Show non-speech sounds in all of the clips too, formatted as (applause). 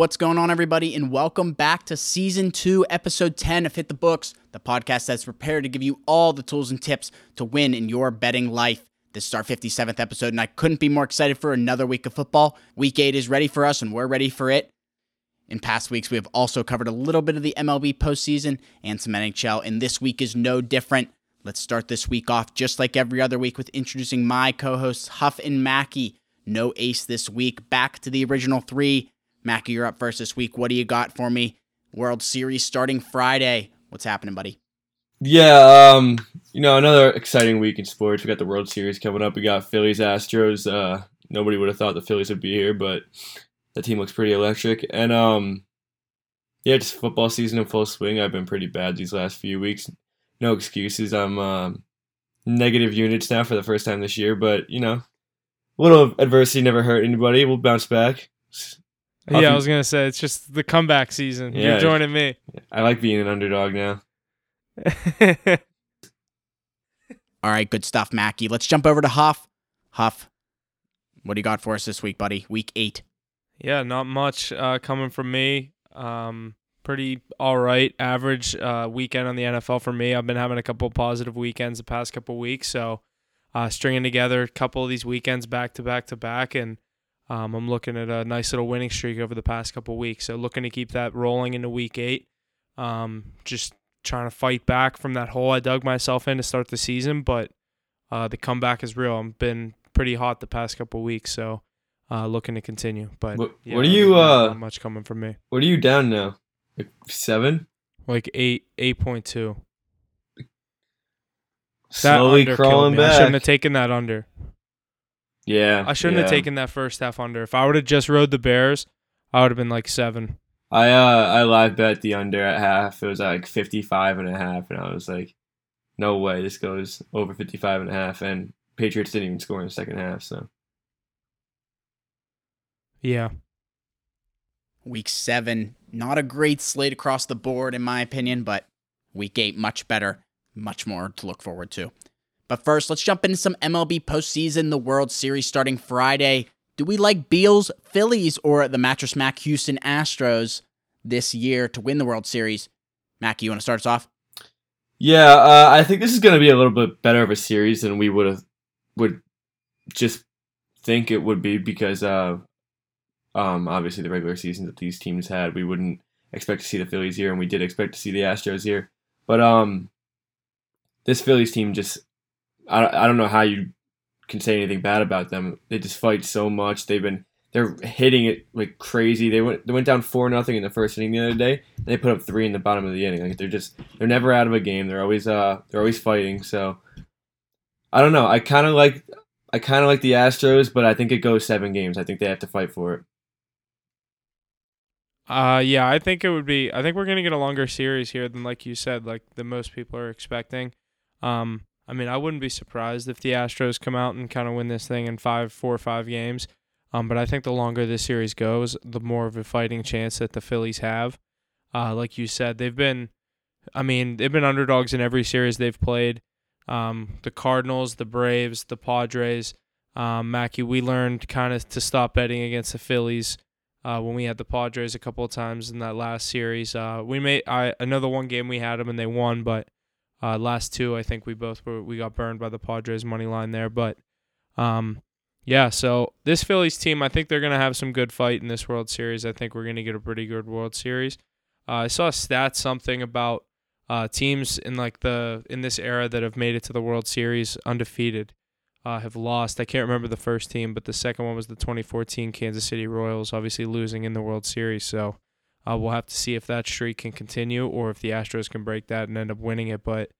What's going on, everybody, and welcome back to season two, episode 10 of Hit the Books, the podcast that's prepared to give you all the tools and tips to win in your betting life. This is our 57th episode, and I couldn't be more excited for another week of football. Week eight is ready for us, and we're ready for it. In past weeks, we have also covered a little bit of the MLB postseason and some NHL, and this week is no different. Let's start this week off just like every other week with introducing my co hosts, Huff and Mackey. No ace this week. Back to the original three. Mackey, you're up first this week. What do you got for me? World Series starting Friday. What's happening, buddy? Yeah, um, you know, another exciting week in sports. We got the World Series coming up. We got Phillies Astros. Uh, nobody would have thought the Phillies would be here, but the team looks pretty electric. And um, yeah, just football season in full swing. I've been pretty bad these last few weeks. No excuses. I'm um, negative units now for the first time this year, but you know, a little adversity never hurt anybody. We'll bounce back. Yeah, I was gonna say it's just the comeback season. Yeah. You're joining me. I like being an underdog now. (laughs) All right, good stuff, Mackey. Let's jump over to Huff. Huff, what do you got for us this week, buddy? Week eight. yeah, not much uh, coming from me. Um, pretty all right, average uh, weekend on the NFL for me. I've been having a couple positive weekends the past couple weeks, so uh, stringing together a couple of these weekends back to back to back, and um, I'm looking at a nice little winning streak over the past couple weeks. So looking to keep that rolling into week eight. Um, just trying to fight back from that hole I dug myself in to start the season, but uh, the comeback is real. I've been pretty hot the past couple weeks, so uh, looking to continue. But What- yeah, what are you, not- uh, not much coming from me? What are you down now? Like seven? Like eight, eight point two. Slowly crawling me. I shouldn't have taken that under. Yeah, I shouldn't have taken that first half under. If I would have just rode the Bears, I would have been like seven. I uh I live bet the under at half. It was like 55 and a half and I was like no way this goes over 55 and a half and Patriots didn't even score in the second half, so Yeah. Week seven, not a great slate across the board, in my opinion, but week eight, much better, much more to look forward to. But first, let's jump into some MLB postseason, the World Series starting Friday. Do we like Beals, Phillies, or the Mattress Mac Houston Astros this year to win the World Series? Mac, you want to start us off? Yeah, uh, I think this is going to be a little bit better of a series than we would have would just think it would be because um obviously the regular season that these teams had, we wouldn't expect to see the Phillies here and we did expect to see the Astros here. But um this Phillies team just I I don't know how you can say anything bad about them. They just fight so much. They've been they're hitting it like crazy. They went they went down four nothing in the first inning the other day. They put up three in the bottom of the inning. Like they're just they're never out of a game. They're always uh they're always fighting. So I don't know. I kind of like I kind of like the Astros, but I think it goes seven games. I think they have to fight for it. Uh yeah, I think it would be I think we're gonna get a longer series here than like you said, like the most people are expecting. Um I mean I wouldn't be surprised if the Astros come out and kind of win this thing in five, four or five games. Um, but I think the longer this series goes, the more of a fighting chance that the Phillies have. Uh, like you said, they've been, I mean, they've been underdogs in every series they've played. Um, the Cardinals, the Braves, the Padres. Um, Mackie, we learned kind of to stop betting against the Phillies uh, when we had the Padres a couple of times in that last series. Uh, we made I another one game we had them and they won, but uh, last two I think we both were we got burned by the Padres money line there. But um, yeah, so this Phillies team, I think they're gonna have some good fight in this World Series. I think we're gonna get a pretty good World Series. Uh, I saw a stat something about uh, teams in like the in this era that have made it to the World Series undefeated uh, have lost. I can't remember the first team, but the second one was the 2014 Kansas City Royals, obviously losing in the World Series. So uh, we'll have to see if that streak can continue or if the Astros can break that and end up winning it. But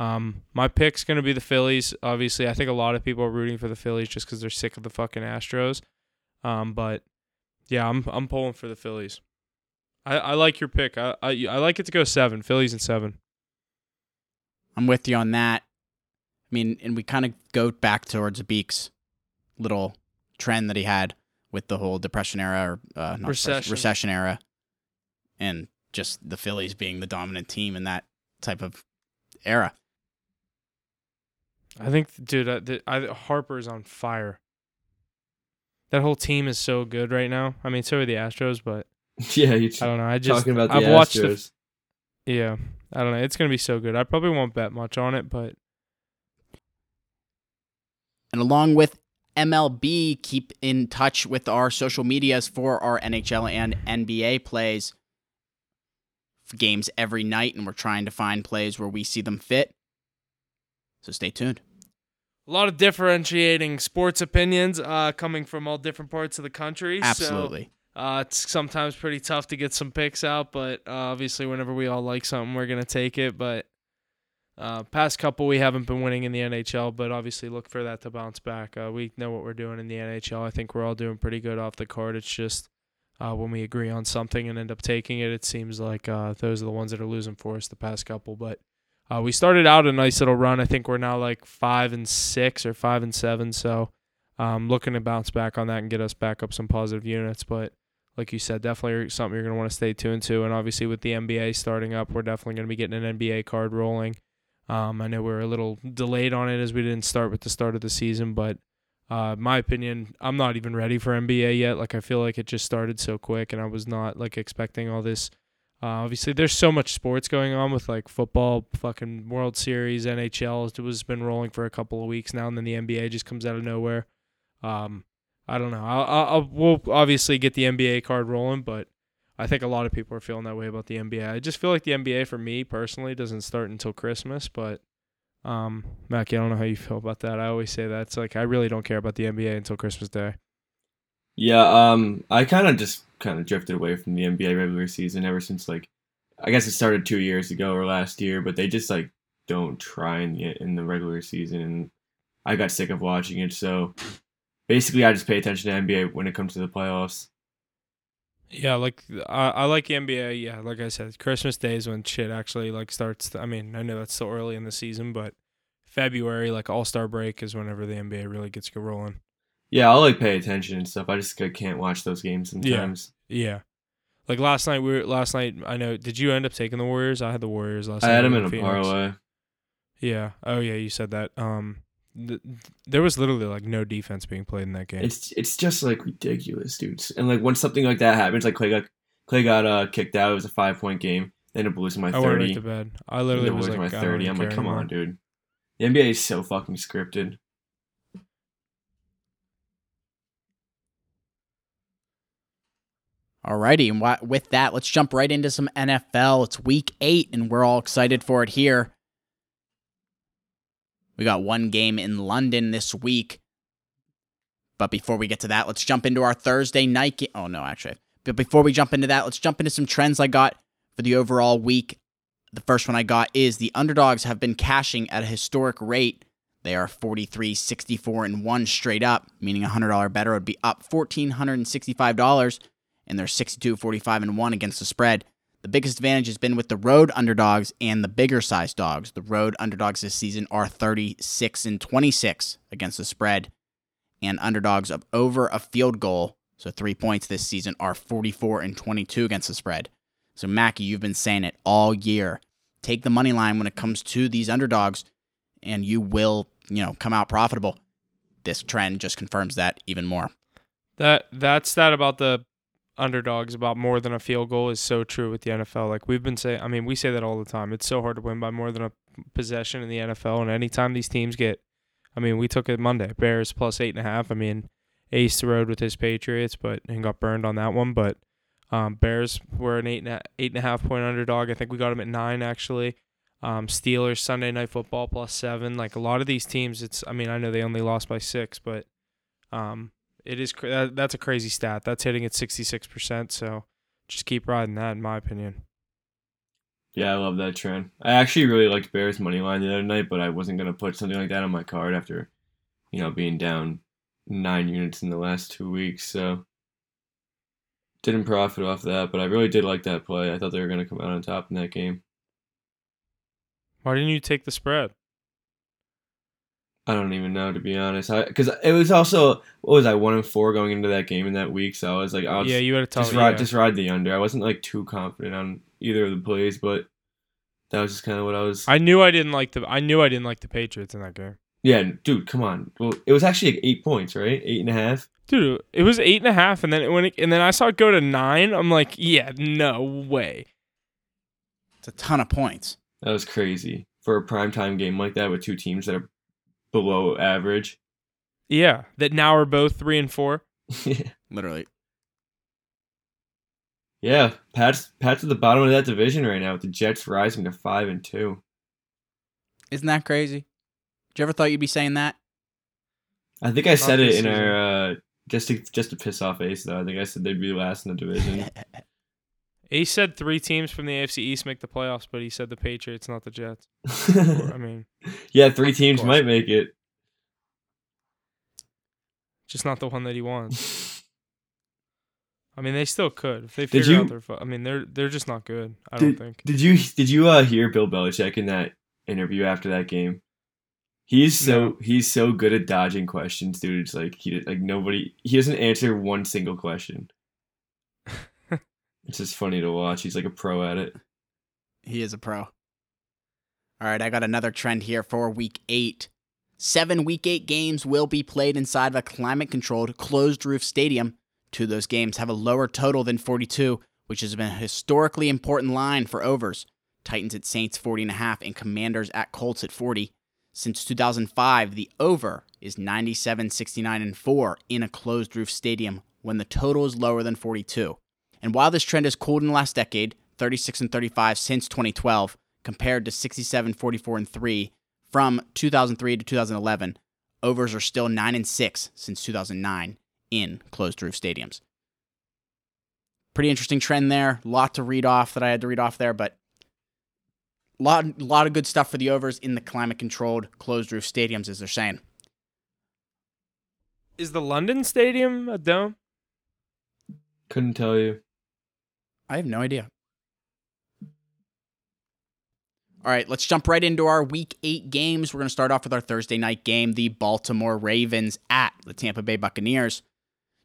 um, my pick's gonna be the Phillies. Obviously, I think a lot of people are rooting for the Phillies just because they're sick of the fucking Astros. Um, but yeah, I'm I'm pulling for the Phillies. I, I like your pick. I, I I like it to go seven. Phillies and seven. I'm with you on that. I mean, and we kind of go back towards Beek's little trend that he had with the whole depression era or uh, not Recession. recession era, and just the Phillies being the dominant team in that type of era. I think, dude, uh, the, I, Harper's on fire. That whole team is so good right now. I mean, so are the Astros, but (laughs) Yeah, you I don't know. I just talking about the I've Astros. watched the yeah. I don't know. It's gonna be so good. I probably won't bet much on it, but And along with MLB, keep in touch with our social medias for our NHL and NBA plays. Games every night, and we're trying to find plays where we see them fit. So stay tuned. A lot of differentiating sports opinions uh, coming from all different parts of the country. Absolutely. So, uh, it's sometimes pretty tough to get some picks out, but uh, obviously, whenever we all like something, we're gonna take it. But uh, past couple, we haven't been winning in the NHL, but obviously, look for that to bounce back. Uh, we know what we're doing in the NHL. I think we're all doing pretty good off the card. It's just uh, when we agree on something and end up taking it, it seems like uh, those are the ones that are losing for us the past couple. But uh, we started out a nice little run. I think we're now like five and six or five and seven. So um, looking to bounce back on that and get us back up some positive units. But like you said, definitely something you're going to want to stay tuned to. And obviously, with the NBA starting up, we're definitely going to be getting an NBA card rolling. Um, I know we're a little delayed on it as we didn't start with the start of the season, but uh, my opinion, I'm not even ready for NBA yet. Like I feel like it just started so quick, and I was not like expecting all this. Uh, obviously, there's so much sports going on with like football, fucking World Series, NHL. It was been rolling for a couple of weeks now, and then the NBA just comes out of nowhere. Um, I don't know. I'll, I'll we'll obviously get the NBA card rolling, but I think a lot of people are feeling that way about the NBA. I just feel like the NBA for me personally doesn't start until Christmas, but um, Mackie, I don't know how you feel about that. I always say that it's like I really don't care about the NBA until Christmas Day. Yeah, um, I kind of just kind of drifted away from the NBA regular season ever since like, I guess it started two years ago or last year, but they just like don't try in the in the regular season, and I got sick of watching it. So basically, I just pay attention to NBA when it comes to the playoffs. Yeah, like I, I like NBA. Yeah, like I said, Christmas Day is when shit actually like starts. I mean, I know that's still early in the season, but February, like All Star break, is whenever the NBA really gets rolling. Yeah, I'll like pay attention and stuff. I just like, can't watch those games sometimes. Yeah, yeah. like last night we were last night. I know. Did you end up taking the Warriors? I had the Warriors last I night. had them in a Phoenix. parlay. Yeah. Oh yeah, you said that. Um, th- there was literally like no defense being played in that game. It's it's just like ridiculous, dudes. And like when something like that happens, like Klay got Klay got uh, kicked out. It was a five point game. They ended up losing by I went thirty. to bed. I literally was like, by thirty. I'm like, come anymore. on, dude. The NBA is so fucking scripted. Alrighty, and with that, let's jump right into some NFL. It's week eight, and we're all excited for it here. We got one game in London this week. But before we get to that, let's jump into our Thursday night game. Oh, no, actually. But before we jump into that, let's jump into some trends I got for the overall week. The first one I got is the underdogs have been cashing at a historic rate. They are 43, 64, and 1 straight up, meaning a $100 better would be up $1,465 and they're 62 45 and 1 against the spread. The biggest advantage has been with the road underdogs and the bigger size dogs. The road underdogs this season are 36 and 26 against the spread, and underdogs of over a field goal, so 3 points this season are 44 and 22 against the spread. So Mackie, you've been saying it all year. Take the money line when it comes to these underdogs and you will, you know, come out profitable. This trend just confirms that even more. That that's that about the underdogs about more than a field goal is so true with the NFL. Like we've been saying, I mean, we say that all the time. It's so hard to win by more than a possession in the NFL, and anytime these teams get, I mean, we took it Monday, Bears plus eight and a half. I mean, Ace the road with his Patriots, but and got burned on that one. But um, Bears were an eight and a, eight and a half point underdog. I think we got them at nine actually. Um, Steelers Sunday Night Football plus seven. Like a lot of these teams, it's. I mean, I know they only lost by six, but um, it is cra- that, that's a crazy stat. That's hitting at sixty six percent. So just keep riding that, in my opinion. Yeah, I love that trend. I actually really liked Bears money line the other night, but I wasn't gonna put something like that on my card after, you know, being down nine units in the last two weeks. So didn't profit off that, but I really did like that play. I thought they were gonna come out on top in that game. Why didn't you take the spread? I don't even know to be honest. I because it was also what was I one and four going into that game in that week, so I was like, I'll yeah, just, you had to tell just me. ride yeah. just ride the under. I wasn't like too confident on either of the plays, but that was just kind of what I was. I knew I didn't like the. I knew I didn't like the Patriots in that game. yeah, dude, come on. Well, it was actually like eight points, right? Eight and a half. Dude, it was eight and a half, and then when it, and then I saw it go to nine. I'm like, yeah, no way. It's a ton of points. That was crazy for a primetime game like that with two teams that are below average. Yeah, that now are both three and four. (laughs) Literally. Yeah, Pat's Pat's at the bottom of that division right now with the Jets rising to five and two. Isn't that crazy? Did you ever thought you'd be saying that? I think I said it in season. our uh, just to just to piss off Ace though. I think I said they'd be last in the division. (laughs) Ace said three teams from the AFC East make the playoffs, but he said the Patriots, not the Jets. (laughs) I mean, yeah, three teams might make it. just not the one that he wants. (laughs) I mean, they still could if they figure you- out their. I mean, they're they're just not good. I Did, don't think. did you did you uh, hear Bill Belichick in that interview after that game? He's so No. he's so good at dodging questions, dude. It's like he like nobody he doesn't answer one single question. It's just funny to watch. He's like a pro at it. He is a pro. All right, I got another trend here for week eight. Seven week eight games will be played inside of a climate controlled closed roof stadium. Two of those games have a lower total than 42, which has been a historically important line for overs. Titans at Saints 40.5 and Commanders at Colts at 40. Since 2005, the over is 97, 69, and 4 in a closed roof stadium when the total is lower than 42. And while this trend has cooled in the last decade, 36 and 35 since 2012, compared to 67, 44, and 3 from 2003 to 2011, overs are still 9 and 6 since 2009 in closed roof stadiums. Pretty interesting trend there. Lot to read off that I had to read off there, but lot lot of good stuff for the overs in the climate controlled closed roof stadiums, as they're saying. Is the London Stadium a dome? Couldn't tell you. I have no idea. All right, let's jump right into our week eight games. We're going to start off with our Thursday night game, the Baltimore Ravens at the Tampa Bay Buccaneers.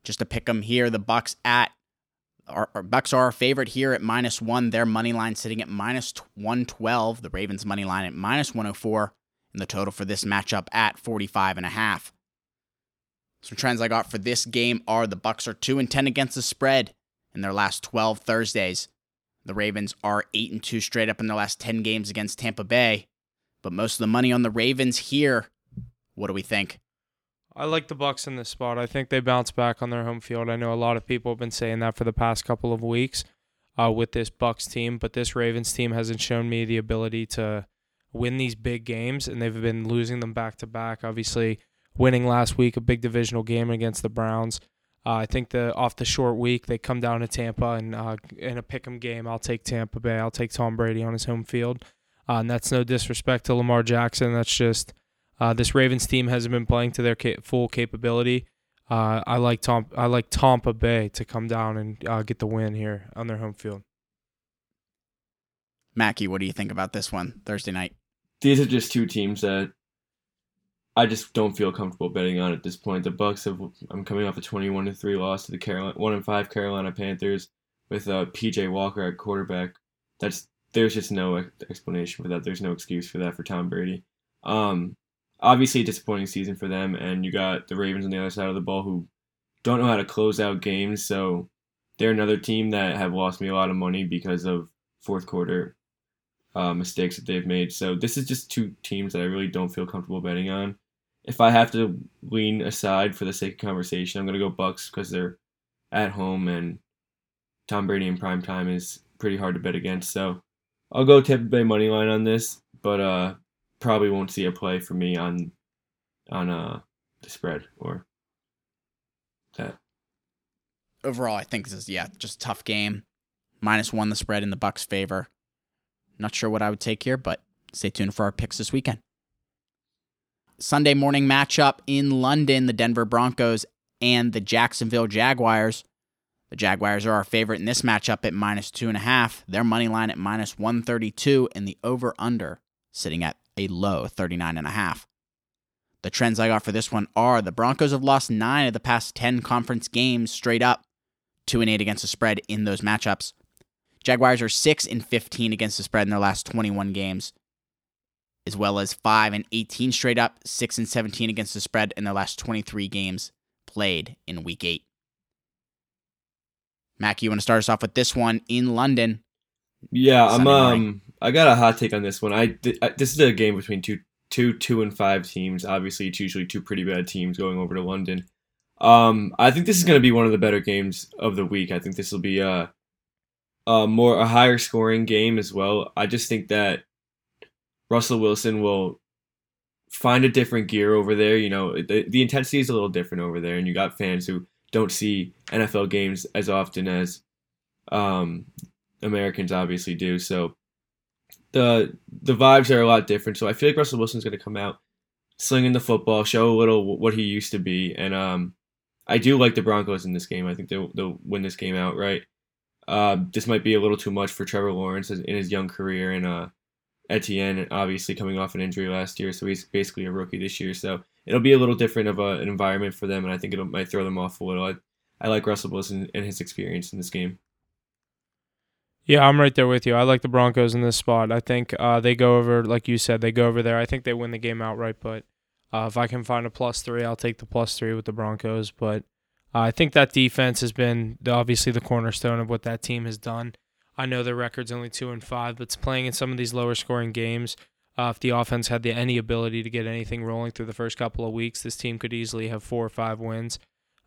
Just to pick them here, the Bucks at our, our Bucks are our favorite here at minus one. Their money line sitting at minus one twelve. The Ravens money line at minus one hundred four, and the total for this matchup at forty five and a half. Some trends I got for this game are the Bucks are two and ten against the spread in their last 12 Thursdays. The Ravens are 8 and 2 straight up in their last 10 games against Tampa Bay. But most of the money on the Ravens here. What do we think? I like the Bucks in this spot. I think they bounce back on their home field. I know a lot of people have been saying that for the past couple of weeks uh, with this Bucks team, but this Ravens team hasn't shown me the ability to win these big games, and they've been losing them back to back. Obviously, winning last week a big divisional game against the Browns. Uh, I think the off the short week they come down to Tampa and uh, in a pick'em game, I'll take Tampa Bay. I'll take Tom Brady on his home field, uh, and that's no disrespect to Lamar Jackson. That's just uh, this Ravens team hasn't been playing to their ca- full capability. Uh, I like Tom. I like Tampa Bay to come down and uh, get the win here on their home field. Mackie, what do you think about this one Thursday night? These are just two teams that I just don't feel comfortable betting on at this point. The Bucks have. I'm coming off a 21 to three loss to the Carolina one and five Carolina Panthers with uh, PJ Walker at quarterback. That's there's just no explanation for that. There's no excuse for that for Tom Brady. Um, obviously a disappointing season for them, and you got the Ravens on the other side of the ball who don't know how to close out games. So they're another team that have lost me a lot of money because of fourth quarter uh, mistakes that they've made. So this is just two teams that I really don't feel comfortable betting on. If I have to lean aside for the sake of conversation, I'm gonna go Bucks because they're at home and Tom Brady in prime time is pretty hard to bet against. So I'll go Tampa Bay money line on this, but uh, probably won't see a play for me on on uh the spread or that. Overall, I think this is, yeah, just tough game. Minus one the spread in the Bucks' favor. Not sure what I would take here, but stay tuned for our picks this weekend. Sunday morning matchup in London, the Denver Broncos and the Jacksonville Jaguars. The Jaguars are our favorite in this matchup at minus two and a half. Their money line at minus 132 and the over under sitting at a low 39 and a half. The trends I got for this one are the Broncos have lost nine of the past 10 conference games straight up, 2 and 8 against the spread in those matchups. Jaguars are 6 and 15 against the spread in their last 21 games, as well as 5 and 18 straight up, 6 and 17 against the spread in their last 23 games played in week eight. Mac, you want to start us off with this one in London? Yeah, I'm Sunday morning. um I got a hot take on this one. I, th- I this is a game between two two two and five teams. Obviously, it's usually two pretty bad teams going over to London. Um, I think this is going to be one of the better games of the week. I think this will be a, a more a higher scoring game as well. I just think that Russell Wilson will find a different gear over there. You know, the, the intensity is a little different over there, and you got fans who don't see NFL games as often as um, Americans obviously do. So the the vibes are a lot different. So I feel like Russell Wilson's going to come out slinging the football, show a little what he used to be, and um, I do like the Broncos in this game. I think they'll, they'll win this game outright. Uh, this might be a little too much for Trevor Lawrence in his young career, and uh, Etienne obviously coming off an injury last year, so he's basically a rookie this year. So it'll be a little different of a, an environment for them, and I think it might throw them off a little. I, I like Russell Wilson and his experience in this game. Yeah, I'm right there with you. I like the Broncos in this spot. I think uh, they go over, like you said, they go over there. I think they win the game outright, but uh, if I can find a plus three, I'll take the plus three with the Broncos. But uh, I think that defense has been obviously the cornerstone of what that team has done. I know their record's only two and five, but it's playing in some of these lower scoring games. Uh, if the offense had the, any ability to get anything rolling through the first couple of weeks, this team could easily have four or five wins.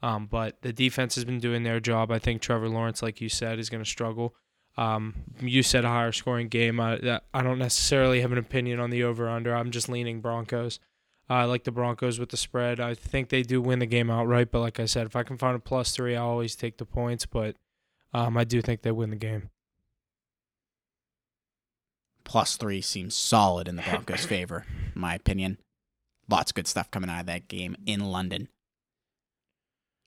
Um, but the defense has been doing their job. I think Trevor Lawrence, like you said, is going to struggle. Um, you said a higher scoring game. I, I don't necessarily have an opinion on the over under. I'm just leaning Broncos. Uh, I like the Broncos with the spread. I think they do win the game outright, but like I said, if I can find a plus three, I'll always take the points. But um, I do think they win the game. Plus three seems solid in the Broncos' favor, in my opinion. Lots of good stuff coming out of that game in London.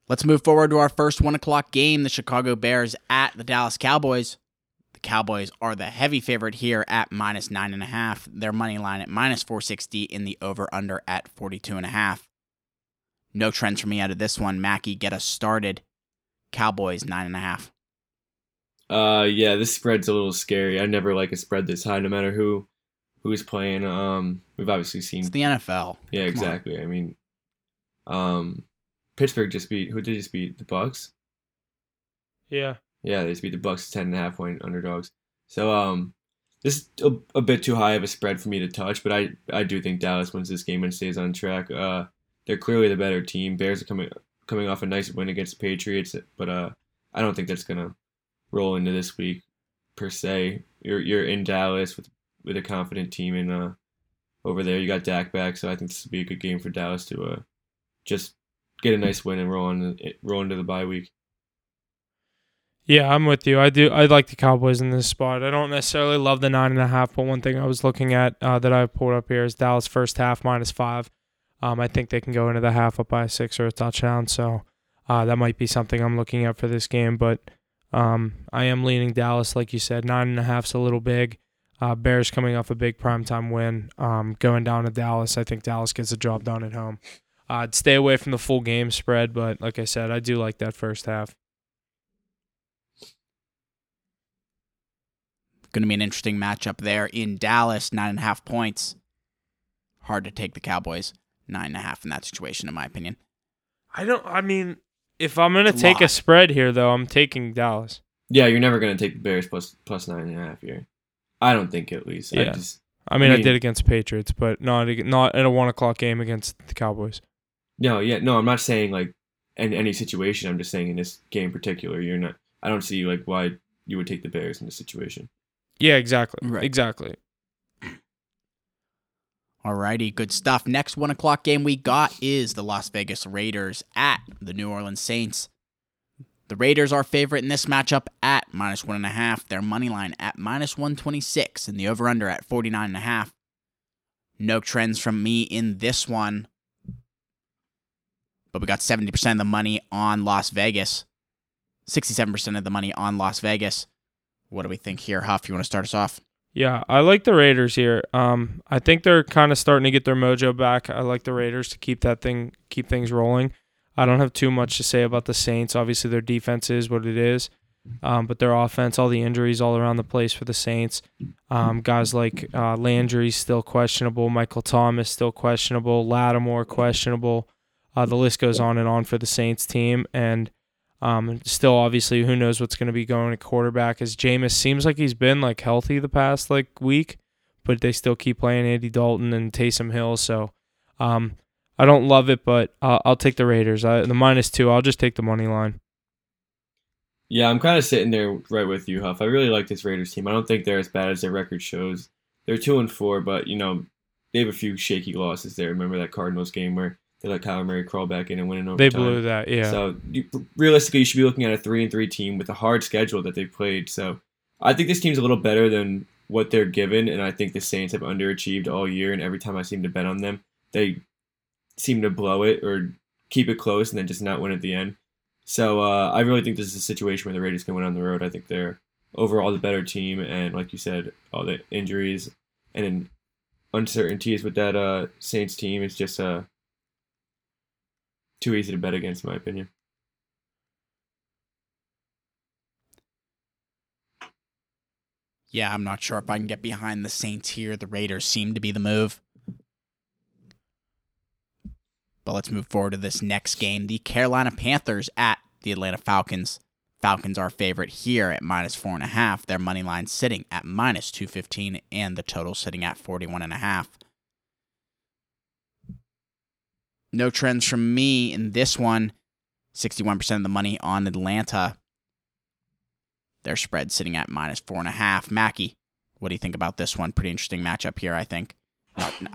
Let's move forward to our first one o'clock game the Chicago Bears at the Dallas Cowboys. The Cowboys are the heavy favorite here at minus nine and a half. Their money line at minus 460 in the over under at 42 and a half. No trends for me out of this one. Mackey, get us started. Cowboys nine and a half. Uh, yeah, this spread's a little scary. I never like a spread this high, no matter who who's playing. Um, we've obviously seen. It's the NFL. yeah, Come on. exactly. I mean, um, Pittsburgh just beat who did just beat the Bucks? Yeah. Yeah, they just beat the Bucks ten and a half point underdogs. So um, this is a, a bit too high of a spread for me to touch, but I I do think Dallas wins this game and stays on track. Uh, they're clearly the better team. Bears are coming coming off a nice win against the Patriots, but uh, I don't think that's gonna roll into this week per se. You're you're in Dallas with with a confident team and uh over there you got Dak back, so I think this would be a good game for Dallas to uh just get a nice win and roll on roll into the bye week. Yeah, I'm with you. I do. I like the Cowboys in this spot. I don't necessarily love the nine and a half, but one thing I was looking at uh, that I pulled up here is Dallas first half minus five. Um, I think they can go into the half up by six or a touchdown, so uh, that might be something I'm looking at for this game. But um, I am leaning Dallas, like you said. Nine and a half's a little big. Uh, Bears coming off a big primetime win, um, going down to Dallas. I think Dallas gets the job done at home. Uh, I'd stay away from the full game spread, but like I said, I do like that first half. Going to be an interesting matchup there in Dallas. Nine and a half points. Hard to take the Cowboys. Nine and a half in that situation, in my opinion. I don't. I mean, if I'm gonna It's a take a lot. spread here, though, I'm taking Dallas. Yeah, you're never gonna take the Bears plus plus nine and a half here. I don't think at least. I Yeah. just I mean, I, mean- did against Patriots, but not ag- not in a one o'clock game against the Cowboys. no, yeah, no. I'm not saying like in any situation. I'm just saying in this game in particular, you're not. I don't see like why you would take the Bears in this situation. Yeah, exactly. Right. Exactly. Alrighty, good stuff. Next one o'clock game we got is the Las Vegas Raiders at the New Orleans Saints. The Raiders are favorite in this matchup at minus one and a half. Their money line at minus one twenty six, and the over under at forty nine and a half. No trends from me in this one, but we got seventy percent of the money on Las Vegas, sixty seven percent of the money on Las Vegas. What do we think here, Huff? You want to start us off? Yeah, I like the Raiders here. Um, I think they're kind of starting to get their mojo back. I like the Raiders to keep that thing, keep things rolling. I don't have too much to say about the Saints. Obviously, their defense is what it is, um, but their offense, all the injuries all around the place for the Saints. Um, guys like uh, Landry still questionable, Michael Thomas still questionable, Lattimore questionable. Uh, the list goes on and on for the Saints team, and um, still obviously who knows what's going to be going at quarterback. As Jameis seems like he's been like healthy the past like week, but they still keep playing Andy Dalton and Taysom Hill. So um, I don't love it, but I'll, I'll take the Raiders. I, the minus two. I'll just take the money line. Yeah, I'm kind of sitting there right with you, Huff. I really like this Raiders team. I don't think they're as bad as their record shows. They're two and four, but you know they have a few shaky losses there. Remember that Cardinals game where they let Kyler Murray crawl back in and win in overtime. They blew that, yeah. So you, realistically, you should be looking at a three and three team with a hard schedule that they've played. So I think this team's a little better than what they're given, and I think the Saints have underachieved all year. And every time I seem to bet on them, they seem to blow it or keep it close and then just not win at the end. So uh, I really think this is a situation where the Raiders can win on the road. I think they're overall the better team, and like you said, all the injuries and uncertainties with that uh, Saints team is just uh, too easy to bet against, in my opinion. Yeah, I'm not sure if I can get behind the Saints here. The Raiders seem to be the move. But let's move forward to this next game. The Carolina Panthers at the Atlanta Falcons. Falcons are favorite here at minus four and a half. Their money line sitting at minus two fifteen, and the total sitting at forty one and a half. No trends from me in this one. Sixty one percent of the money on Atlanta. Their spread sitting at minus four and a half. Mackey, what do you think about this one? Pretty interesting matchup here, I think.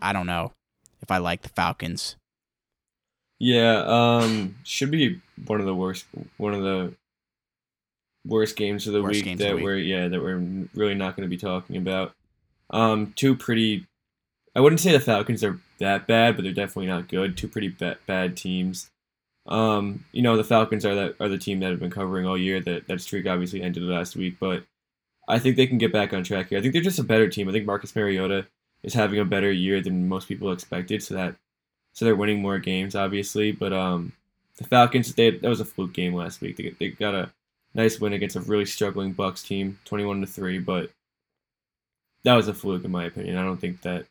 I don't know if I like the Falcons. Yeah, um, should be one of the worst, one of the worst games of the worst week that the week. we're yeah that we're really not going to be talking about. Um, two pretty, I wouldn't say the Falcons are that bad, but they're definitely not good. Two pretty ba- bad teams. Um, you know the Falcons are that are the team that have been covering all year. That that streak obviously ended last week, but I think they can get back on track here. I think they're just a better team. I think Marcus Mariota is having a better year than most people expected, so that so they're winning more games, obviously. But um, the Falcons, they that was a fluke game last week. They, they got a nice win against a really struggling Bucks team, twenty-one to three. But that was a fluke, in my opinion. I don't think that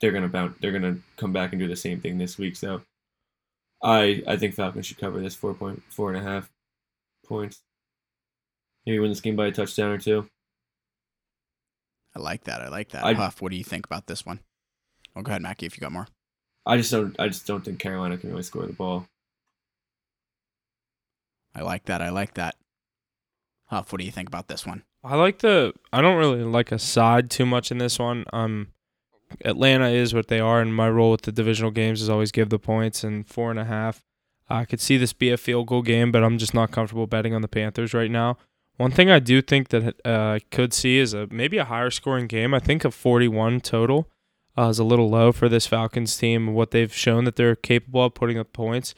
they're gonna bounce. They're gonna come back and do the same thing this week. So I I think Falcons should cover this four point four and a half points. Maybe win this game by a touchdown or two. I like that. I like that. i Huff, what do you think about this one? Oh, go ahead, Mackie, if you got more. I just don't. I just don't think Carolina can really score the ball. I like that. I like that. Huff, what do you think about this one? I like the. I don't really like a side too much in this one. Um, Atlanta is what they are, and my role with the divisional games is always give the points and four and a half. I could see this be a field goal game, but I'm just not comfortable betting on the Panthers right now. One thing I do think that uh, I could see is a maybe a higher scoring game. I think a 41 total uh, is a little low for this Falcons team. What they've shown that they're capable of putting up points.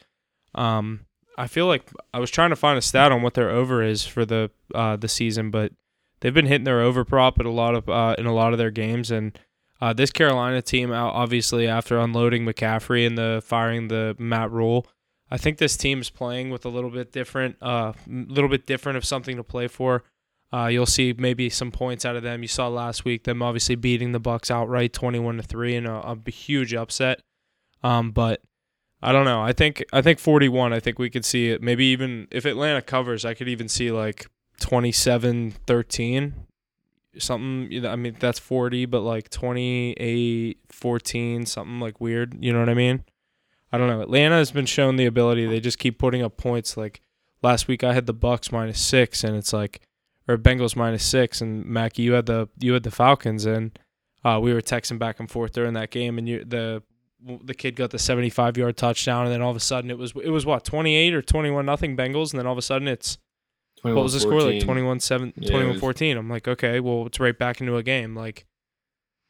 Um, I feel like I was trying to find a stat on what their over is for the uh, the season, but they've been hitting their over prop at a lot of uh, in a lot of their games, and uh, this Carolina team, obviously after unloading McCaffrey and the firing the Matt Rhule, I think this team is playing with a little bit different, a uh, little bit different of something to play for. Uh, you'll see maybe some points out of them. You saw last week them obviously beating the Bucks outright, twenty-one to three, and a, a huge upset. Um, but I don't know. I think I think forty-one. I think we could see it. Maybe even if Atlanta covers, I could even see like 27-13 something i mean that's 40 but like 28 14 something like weird you know what i mean? I don't know. Atlanta has been shown the ability they just keep putting up points like last week i had the bucks minus six and it's like or Bengals minus six, and Mackie, you had the you had the Falcons, and uh, we were texting back and forth during that game, and you the the kid got the 75 yard touchdown, and then all of a sudden it was it was what 28 or 21 nothing Bengals, and then all of a sudden it's what was the score like 21 7 yeah, 21 was, 14 i'm like okay well it's right back into a game like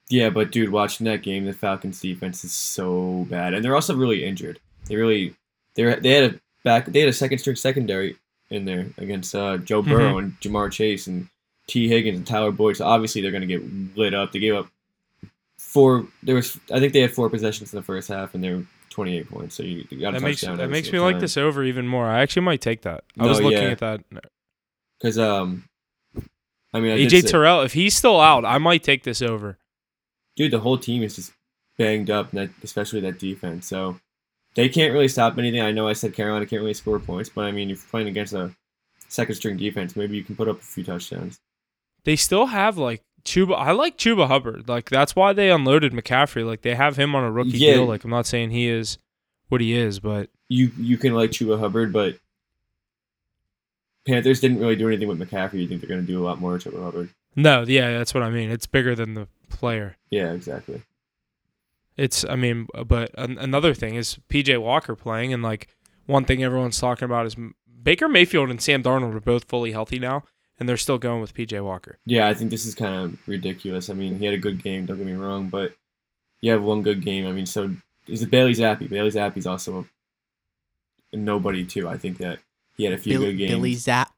yeah but dude watching that game the falcons defense is so bad and they're also really injured they really they they had a back they had a second string secondary in there against uh, Joe mm-hmm. Burrow mm-hmm. and Ja'Marr Chase and Tee Higgins and Tyler Boyd. So obviously they're going to get lit up. They gave up four. There was I think they had four possessions in the first half and they were 28 points. So you, you got that makes that makes me time. like this over even more. I actually might take that. I no, was looking yeah. at that because um, I mean I AJ Terrell if he's still out, I might take this over. Dude, the whole team is just banged up, especially that defense. So they can't really stop anything. I know I said Carolina can't really score points, but I mean, if you're playing against a second string defense, maybe you can put up a few touchdowns. They still have like Chuba. I like Chuba Hubbard. Like that's why they unloaded McCaffrey. Like they have him on a rookie Yeah. deal. Like I'm not saying he is what he is, but You you can like Chuba Hubbard, but Panthers didn't really do anything with McCaffrey. You think they're going to do a lot more with Chuba Hubbard? no, yeah, that's what I mean. It's bigger than the player. Yeah, exactly. It's, I mean, but an- another thing is PJ Walker playing, and like one thing everyone's talking about is Baker Mayfield and Sam Darnold are both fully healthy now, and they're still going with PJ Walker. Yeah, I think this is kind of ridiculous. I mean, he had a good game. Don't get me wrong, but you have one good game. I mean, so is it Bailey Zappe? Bailey Zappe's also a nobody too. I think that he had a few Bill, good games. Billy Zapp,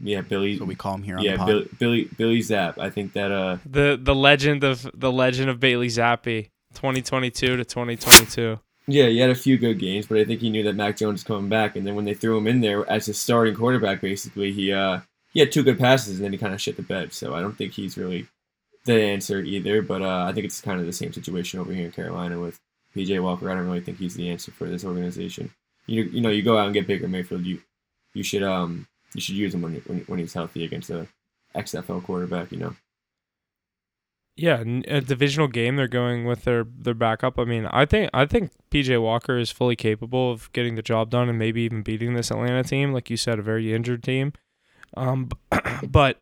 yeah, Billy. that's what we call him here on yeah, the. Billy, Billy Billy Zapp. I think that uh The the legend of the legend of Bailey Zappe, 2022 to 2022. yeah, he had a few good games, but I think he knew that Mac Jones was coming back, and then when they threw him in there as his starting quarterback, basically he uh he had two good passes, and then he kind of shit the bed. So I don't think he's really the answer either. But uh, I think it's kind of the same situation over here in Carolina with PJ Walker. I don't really think he's the answer for this organization. You you know you go out and get Baker Mayfield, you you should um you should use him when when, when he's healthy against a XFL quarterback. You know. Yeah, a divisional game. They're going with their their backup. I mean, I think I think PJ Walker is fully capable of getting the job done and maybe even beating this Atlanta team, like you said, a very injured team. Um, (clears throat) but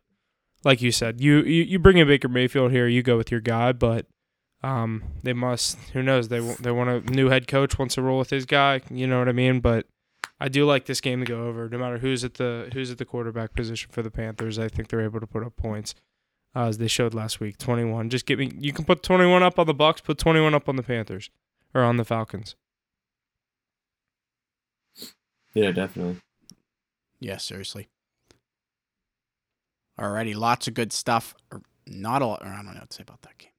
like you said, you you, you bring in Baker Mayfield here, you go with your guy, but um, they must. Who knows? They wa- they want a new head coach wants to roll with his guy. You know what I mean? But I do like this game to go over, no matter who's at the who's at the quarterback position for the Panthers. I think they're able to put up points uh, as they showed last week. 21. Just get me. You can put 21 up on the Bucks. Put 21 up on the Panthers or on the Falcons. Yeah, definitely. Yeah, seriously. Alrighty, lots of good stuff. Or not a lot. Or I don't know what to say about that game.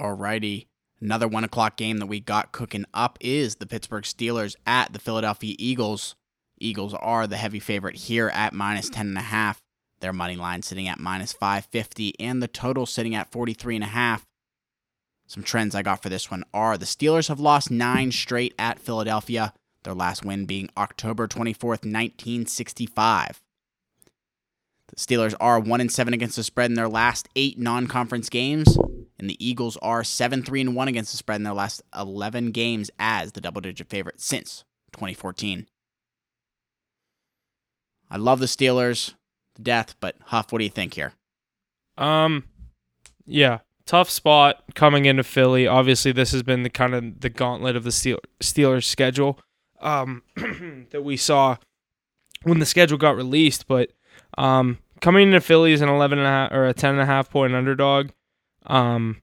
Alrighty, another one o'clock game that we got cooking up is the Pittsburgh Steelers at the Philadelphia Eagles. Eagles are the heavy favorite here at minus ten and a half. Their money line sitting at minus five fifty, and the total sitting at forty three and a half. Some trends I got for this one are the Steelers have lost nine straight at Philadelphia, their last win being October 24th, 1965. The Steelers are 1 and 7 against the spread in their last 8 non-conference games, and the Eagles are 7-3 and 1 against the spread in their last 11 games as the double-digit favorite since 2014. I love the Steelers to death, but Huff, what do you think here? Um, yeah, tough spot coming into Philly. Obviously, this has been the kind of the gauntlet of the Steel- Steelers schedule um, (clears throat) that we saw when the schedule got released. But um, coming into Philly as an 11 and a half or a 10 and a half point underdog, um,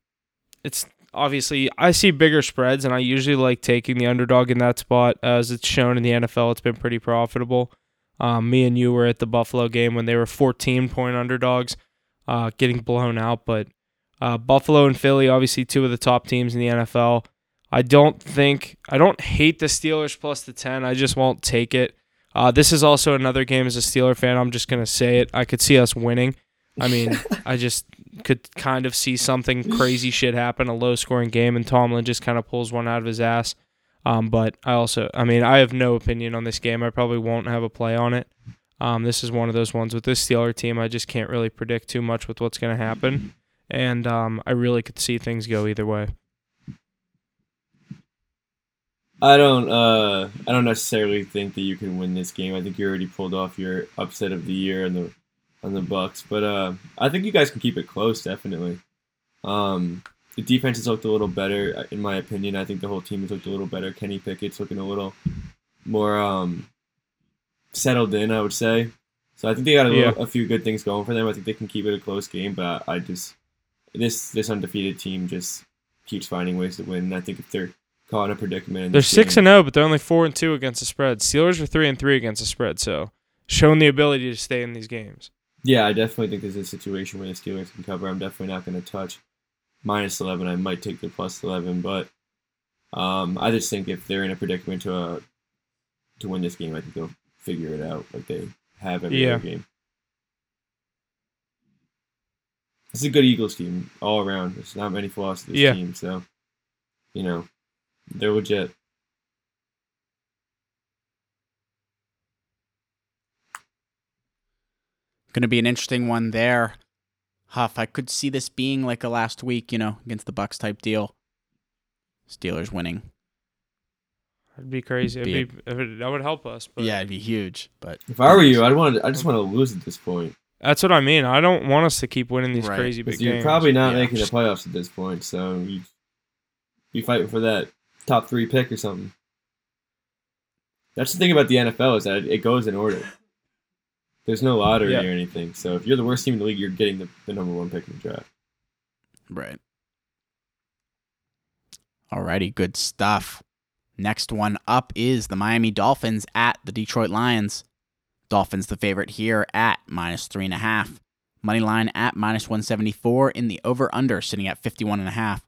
it's obviously I see bigger spreads, and I usually like taking the underdog in that spot as it's shown in the NFL. It's been pretty profitable. Um, me and you were at the Buffalo game when they were 14 point underdogs, uh, getting blown out. But uh, Buffalo and Philly, obviously two of the top teams in the NFL. I don't think I don't hate the Steelers plus the 10. I just won't take it. Uh, this is also another game as a Steeler fan. I'm just gonna say it. I could see us winning. I mean, (laughs) I just could kind of see something crazy shit happen, a low scoring game, and Tomlin just kind of pulls one out of his ass. Um, but I also, I mean, I have no opinion on this game. I probably won't have a play on it. Um, this is one of those ones with this Steeler team. I just can't really predict too much with what's going to happen, and um, I really could see things go either way. I don't uh I don't necessarily think that you can win this game. I think you already pulled off your upset of the year and the on the Bucks, but uh I think you guys can keep it close definitely. Um the defense has looked a little better uh, in my opinion. I think the whole team has looked a little better. Kenny Pickett's looking a little more um settled in, I would say. So I think they got a, little, a few good things going for them. I think they can keep it a close game, but I, just this this undefeated team just keeps finding ways to win. And I think if they're caught in a predicament, They're six game- and zero, but they're only four and two against the spread. Steelers are three and three against the spread, so showing the ability to stay in these games. Yeah, I definitely think this is a situation where the Steelers can cover. I'm definitely not going to touch minus 11. I might take the plus 11, but um, I just think if they're in a predicament to uh, to win this game, I think they'll figure it out like they have every Yeah. other game. it's a good Eagles team all around. There's not many flaws to this Yeah. team, so you know they're legit. Going to be an interesting one there. Huff, I could see this being like a last week, you know, against the Bucks type deal. Steelers winning. It'd be crazy. Be- It'd be, it, that would help us. But yeah, it'd be huge. But If I were you, I'd want. To, I just want to lose at this point. that's what I mean. I don't want us to keep winning these Right. crazy big Because you're games. probably not Yeah. making the playoffs at this point, so you be fighting for that top three pick or something. That's the thing about the NFL is that it goes in order. There's no lottery Yeah. or anything. So if you're the worst team in the league, you're getting the, the number one pick in the draft. Right. Alrighty, good stuff. Next one up is the Miami Dolphins at the Detroit Lions. Dolphins the favorite here at minus three and a half. Money line at minus 174 in the over under sitting at 51 and a half.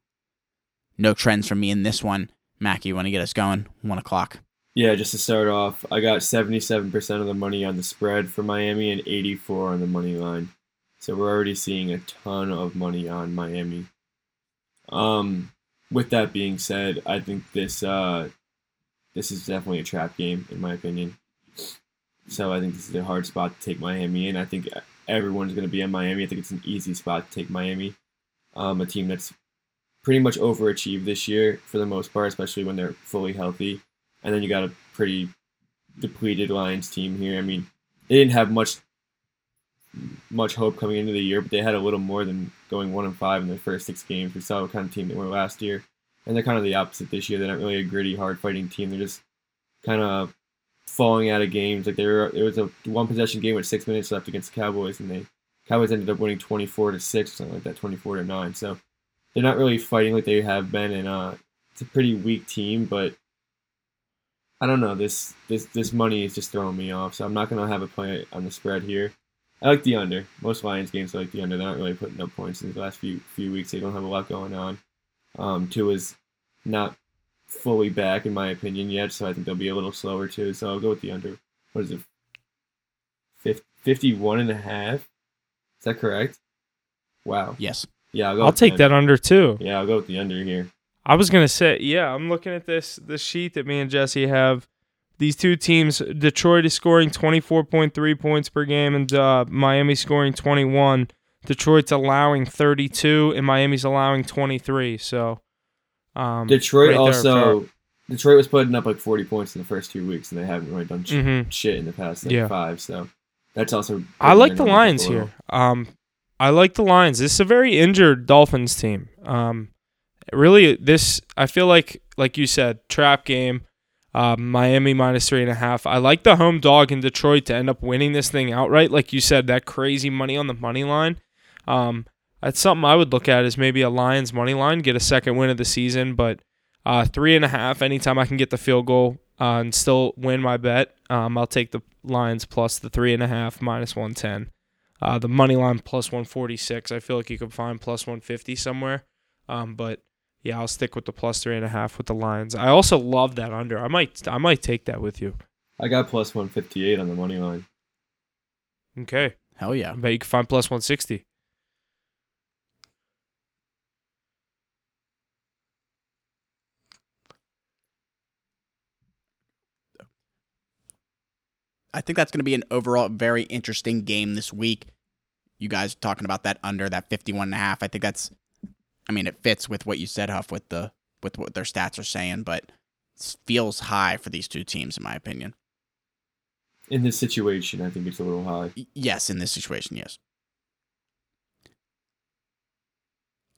No trends from me in this one. Mac, you want to get us going? One o'clock. Yeah, just to start off, I got 77% of the money on the spread for Miami and 84 on the money line. So we're already seeing a ton of money on Miami. Um, with that being said, I think this uh, this is definitely a trap game in my opinion. So I think this is a hard spot to take Miami in. I think everyone's going to be in Miami. I think it's an easy spot to take Miami, um, a team that's pretty much overachieved this year for the most part, especially when they're fully healthy. And then you got a pretty depleted Lions team here. I mean, they didn't have much much hope coming into the year, but they had a little more than going one and five in their first six games. We saw what kind of team they were last year, and they're kind of the opposite this year. They're not really a gritty, hard fighting team. They're just kind of falling out of games. Like there, it was a one possession game with six minutes left against the Cowboys, and they Cowboys ended up winning twenty four to six, something like that, twenty four to nine. So they're not really fighting like they have been, and uh, it's a pretty weak team, but. I don't know. This this this money is just throwing me off, so I'm not gonna have a play on the spread here. I like the under. Most Lions games I like the under. They're not really putting up points in the last few few weeks. They don't have a lot going on. Um, two is not fully back in my opinion yet, so I think they'll be a little slower too. So I'll go with the under. What is it? Fif- 51 and a half? Is that correct? Wow. Yes. Yeah, I'll go. I'll take under. that under too. Yeah, I'll go with the under here. I was gonna say, yeah, I'm looking at this the sheet that me and Jesse have. These two teams, Detroit is scoring 24.3 points per game, and uh, Miami scoring 21. Detroit's allowing 32, and Miami's allowing 23. So, um, Detroit right also. Detroit was putting up like 40 points in the first two weeks, and they haven't really done sh- Mhm. shit in the past like, Yeah. five. So that's also. I like the Lions here. Um, I like the Lions. This is a very injured Dolphins team. Um, really, this I feel like, like you said, trap game. Uh, Miami minus three and a half. I like the home dog in Detroit to end up winning this thing outright. Like you said, that crazy money on the money line. Um, that's something I would look at is maybe a Lions money line, get a second win of the season. But uh, three and a half, anytime I can get the field goal uh, and still win my bet, um, I'll take the Lions plus the three and a half minus one ten. Uh, the money line plus 146. I feel like you could find plus 150 somewhere. Um, but yeah, I'll stick with the plus three and a half with the Lions. I also love that under. I might I might take that with you. I got plus 158 on the money line. Okay. Hell yeah. I bet you can find plus 160. I think that's going to be an overall very interesting game this week. You guys talking about that under that 51 and a half. I think that's I mean it fits with what you said Huff with the with what their stats are saying, but feels high for these two teams in my opinion. In this situation, I think it's a little high. Yes, in this situation, yes.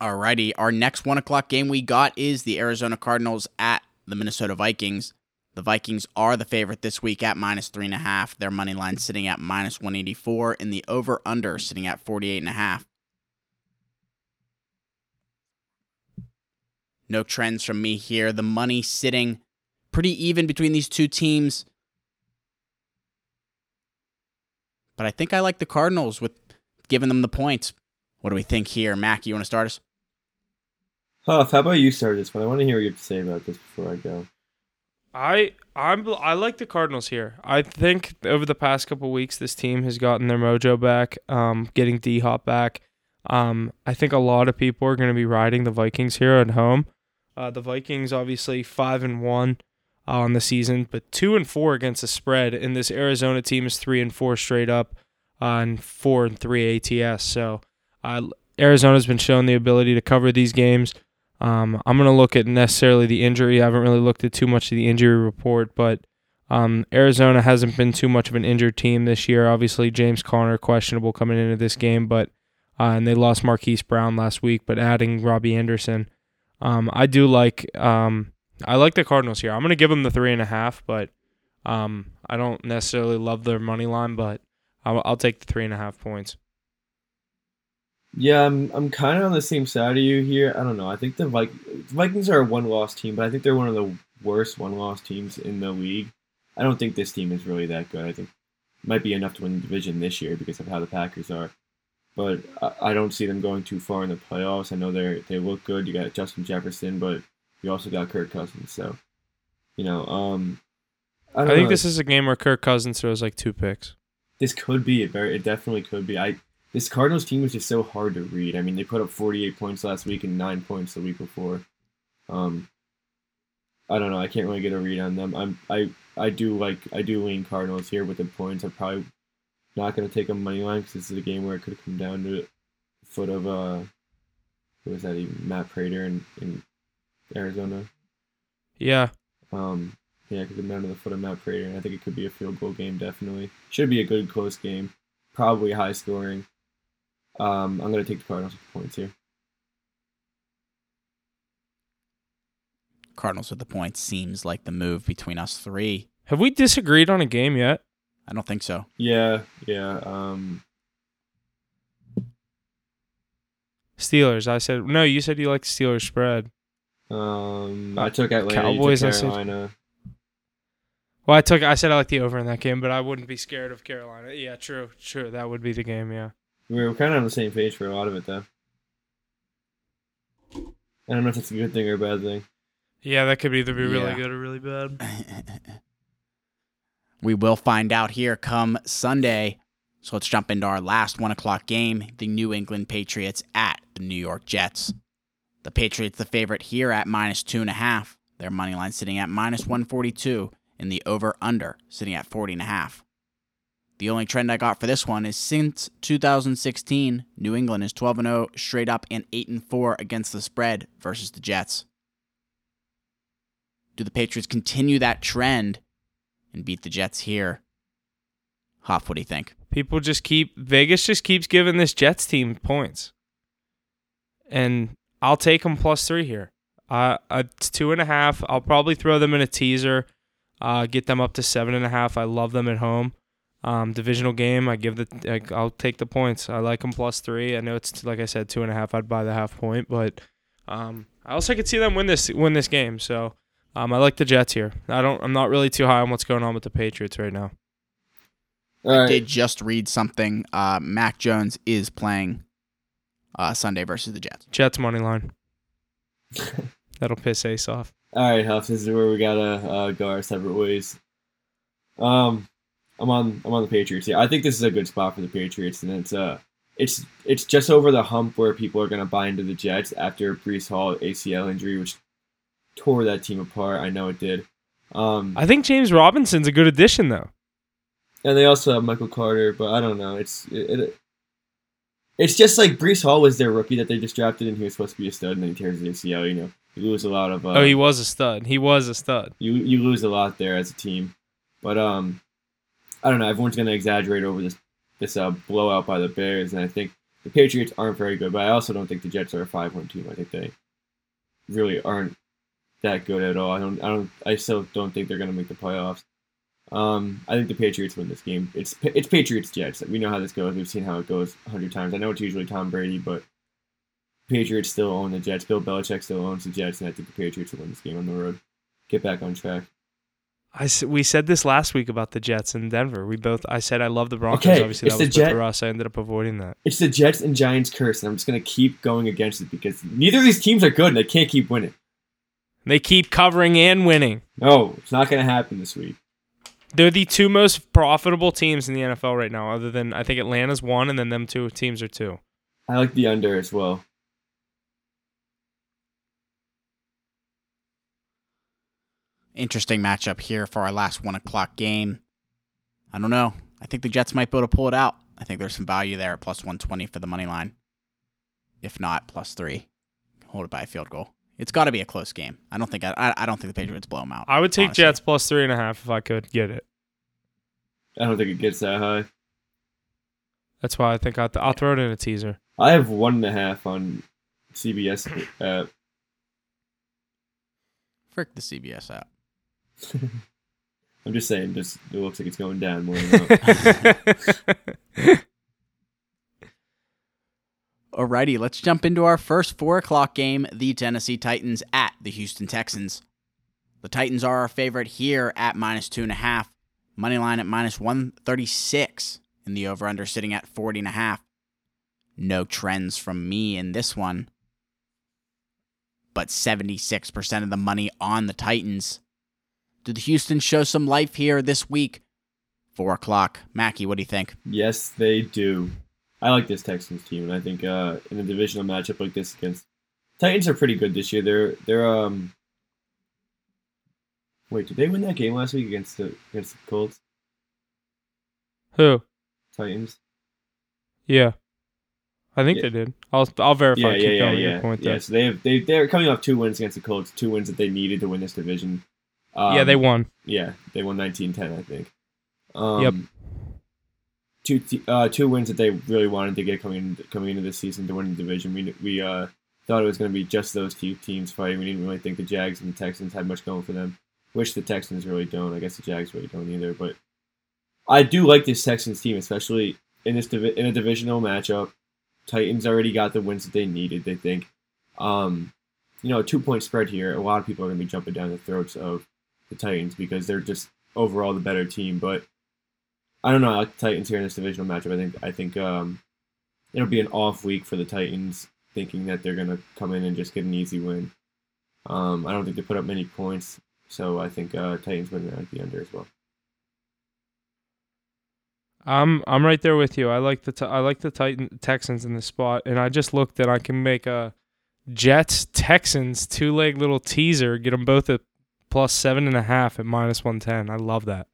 Alrighty, our next one o'clock game we got is the Arizona Cardinals at the Minnesota Vikings. The Vikings are the favorite this week at minus three and a half. Their money line sitting at minus one eighty four, and the over under sitting at forty eight and a half. No trends from me here. The money sitting pretty even between these two teams. But I think I like the Cardinals with giving them the points. What do we think here? Mac, you want to start us? Huff, how about you start this one? I want to hear what you have to say about this before I go. I I'm I like the Cardinals here. I think over the past couple weeks, this team has gotten their mojo back, um, getting D Hop back. Um, I think a lot of people are going to be riding the Vikings here at home. Uh, the Vikings obviously five and one uh, on the season, but two and four against the spread. And this Arizona team is three and four straight up, uh, and four and three ATS. So uh, Arizona's been shown the ability to cover these games. Um, I'm going to look at necessarily the injury. I haven't really looked at too much of the injury report, but um, Arizona hasn't been too much of an injured team this year. Obviously, James Conner questionable coming into this game, but uh, and they lost Marquise Brown last week, but adding Robbie Anderson, um, I do like um, I like the Cardinals here. I'm going to give them the three and a half, but um, I don't necessarily love their money line, but I'll, I'll take the three and a half points. Yeah, I'm I'm kind of on the same side of you here. I don't know. I think the Vik- Vikings are a one loss team, but I think they're one of the worst one loss teams in the league. I don't think this team is really that good. I think might be enough to win the division this year because of how the Packers are. But I, I don't see them going too far in the playoffs. I know they they look good. You got Justin Jefferson, but you also got Kirk Cousins. So, you know, um, I, I think know. this is a game where Kirk Cousins throws like two picks. this could be a very it definitely could be. I this Cardinals team is just so hard to read. I mean, they put up 48 points last week and 9 points the week before. Um I don't know. I can't really get a read on them. I'm I I do like I do lean Cardinals here with the points. I'm probably not going to take a money line because this is a game where it could come down to the foot of uh who was that even Matt Prater in in Arizona. Yeah, Um, yeah, it could come down to the foot of Matt Prater, and I think it could be a field goal game. Definitely should be a good close game, probably high scoring. Um, I'm gonna take the Cardinals with the points here. Cardinals with the points seems like the move between us three. have we disagreed on a game yet? I don't think so. Yeah, yeah. Um, Steelers. I said no. You said you like Steelers spread. um, I took Atlanta. Cowboys, I you took said- Carolina. Well, I took. I said I like the over in that game, but I wouldn't be scared of Carolina. Yeah, true, true. That would be the game. Yeah. We were kind of on the same page for a lot of it, though. I don't know if it's a good thing or a bad thing. Yeah, that could either be really Yeah. good or really bad. (laughs) we will find out here come Sunday. So let's jump into our last one o'clock game the New England Patriots at the New York Jets. The Patriots, the favorite here at minus two and a half. Their money line sitting at minus 142, and the over under sitting at 40 and a half. The only trend I got for this one is since 2016, New England is 12 and 0 straight up and 8 and 4 against the spread versus the Jets. Do the Patriots continue that trend and beat the Jets here? Hoff, what do you think? People just keep Vegas just keeps giving this Jets team points, and I'll take them plus three here. Uh, it's two and a half. I'll probably throw them in a teaser, uh, get them up to seven and a half. I love them at home. Um, divisional game. I give the. I'll take the points. I like them plus three. I know it's like I said two and a half. I'd buy the half point, but um, I also could see them win this win this game. So um, I like the Jets here. I don't. I'm not really too high on what's going on with the Patriots right now. All I did just read something. Uh, Mac Jones is playing uh, Sunday versus the Jets. Jets money line. (laughs) That'll piss Ace off. All right, Huff. This is where we gotta uh, go our separate ways. Um, I'm on. I'm on the Patriots. Yeah, I think this is a good spot for the Patriots, and it's uh, it's it's just over the hump where people are gonna buy into the Jets after Breece Hall ACL injury, which tore that team apart. I know it did. Um, I think James Robinson's a good addition, though. and they also have Michael Carter, but I don't know. It's it, it it's just like Breece Hall was their rookie that they just drafted, and he was supposed to be a stud, and then he tears his ACL. You know, you lose a lot of. Uh, oh, he was a stud. He was a stud. you you lose a lot there as a team. But um, I don't know. Everyone's gonna exaggerate over this this uh, blowout by the Bears, and I think the Patriots aren't very good. But I also don't think the Jets are a five one team. I think they really aren't that good at all. I don't. I don't. I still don't think they're gonna make the playoffs. Um, I think the Patriots win this game. It's it's Patriots Jets. We know how this goes. We've seen how it goes a hundred times. I know it's usually Tom Brady, but Patriots still own the Jets. Bill Belichick still owns the Jets, and I think the Patriots will win this game on the road. Get back on track. I we said this last week about the Jets in Denver. We both. I said I love the Broncos. Okay, Obviously, it's that the was Jet- for us. I ended up avoiding that. It's the Jets and Giants curse, and I'm just gonna keep going against it because neither of these teams are good, and they can't keep winning. They keep covering and winning. No, it's not gonna happen this week. They're the two most profitable teams in the NFL right now, other than I think Atlanta's one, and then them two teams are two. I like the under as well. Interesting matchup here for our last one o'clock game. I don't know. I think the Jets might be able to pull it out. I think there's some value there at plus 120 for the money line. If not, plus three. Hold it by a field goal. It's got to be a close game. I don't think I, I don't think the Patriots blow them out. I would take honestly. Jets plus three and a half if I could get it. I don't think it gets that high. That's why I think I'll, I'll throw it in a teaser. I have one and a half on CBS app. Uh, Frick the CBS app. (laughs) I'm just saying, just it looks like it's going down more than (laughs) up. (laughs) Alrighty, let's jump into our first four o'clock game the Tennessee Titans at the Houston Texans. The Titans are our favorite here at minus two and a half. Money line at minus 136, and the over under sitting at 40 and a half. No trends from me in this one, but 76% of the money on the Titans. Do the Houston show some life here this week? Four o'clock. Mackie, what do you think? yes, they do. I like this Texans team, and I think uh, in a divisional matchup like this against Titans are pretty good this year. They're they're um. Wait, did they win that game last week against the against the Colts? Who? Titans. Yeah. I think Yeah. they did. I'll I'll verify. Yeah, yeah, yeah, going with your yeah. point yeah. So they have they they're coming off two wins against the Colts, two wins that they needed to win this division. Um, yeah, they won. Yeah, they won 19-10, I think. Um, Yep. Two uh, two wins that they really wanted to get coming in, coming into this season to win the division. We we uh, thought it was going to be just those two teams fighting. We didn't really think the Jags and the Texans had much going for them. Which the Texans really don't. I guess the Jags really don't either. But I do like this Texans team, especially in this divi- in a divisional matchup. Titans already got the wins that they needed. They think, um, you know, a two point spread here. A lot of people are going to be jumping down the throats of the Titans because they're just overall the better team. But I don't know. I like the Titans here in this divisional matchup. I think I think um, it'll be an off week for the Titans, thinking that they're to come in and just get an easy win. Um, I don't think they put up many points, so I think uh, Titans win at the under as well. I'm I'm right there with you. I like the t- I like the Titan Texans in this spot, and I just looked that I can make a Jets Texans two leg little teaser, get them both at plus seven and a half at minus one ten. I love that.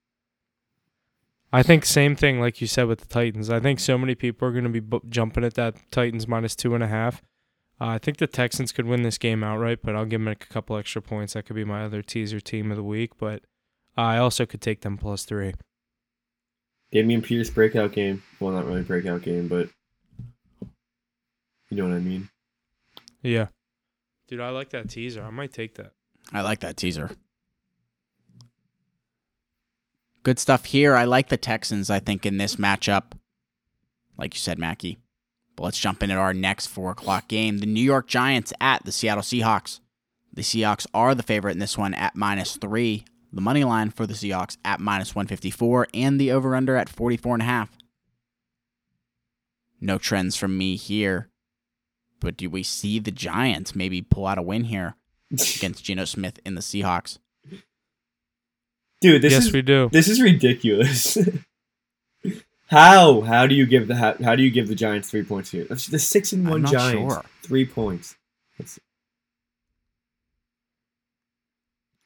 I think same thing like you said with the Titans. I think so many people are going to be bu- jumping at that Titans minus two and a half. Uh, I think the Texans could win this game outright, but I'll give them a couple extra points. That could be my other teaser team of the week, but I also could take them plus three. Dameon Pierce breakout game. Well, not really breakout game, but you know what I mean. Yeah. Dude, I like that teaser. I might take that. I like that teaser. Good stuff here. I like the Texans, I think, in this matchup. Like you said, Mackie. But let's jump into our next four o'clock game. The New York Giants at the Seattle Seahawks. The Seahawks are the favorite in this one at minus three. The money line for the Seahawks at minus 154 and the over under at 44 and a half. No trends from me here. But do we see the Giants maybe pull out a win here (laughs) against Geno Smith in the Seahawks? Dude, this yes, is we do. this is ridiculous. (laughs) how how do you give the how, how do you give the Giants three points here? The six and one Giants, sure. three points. That's,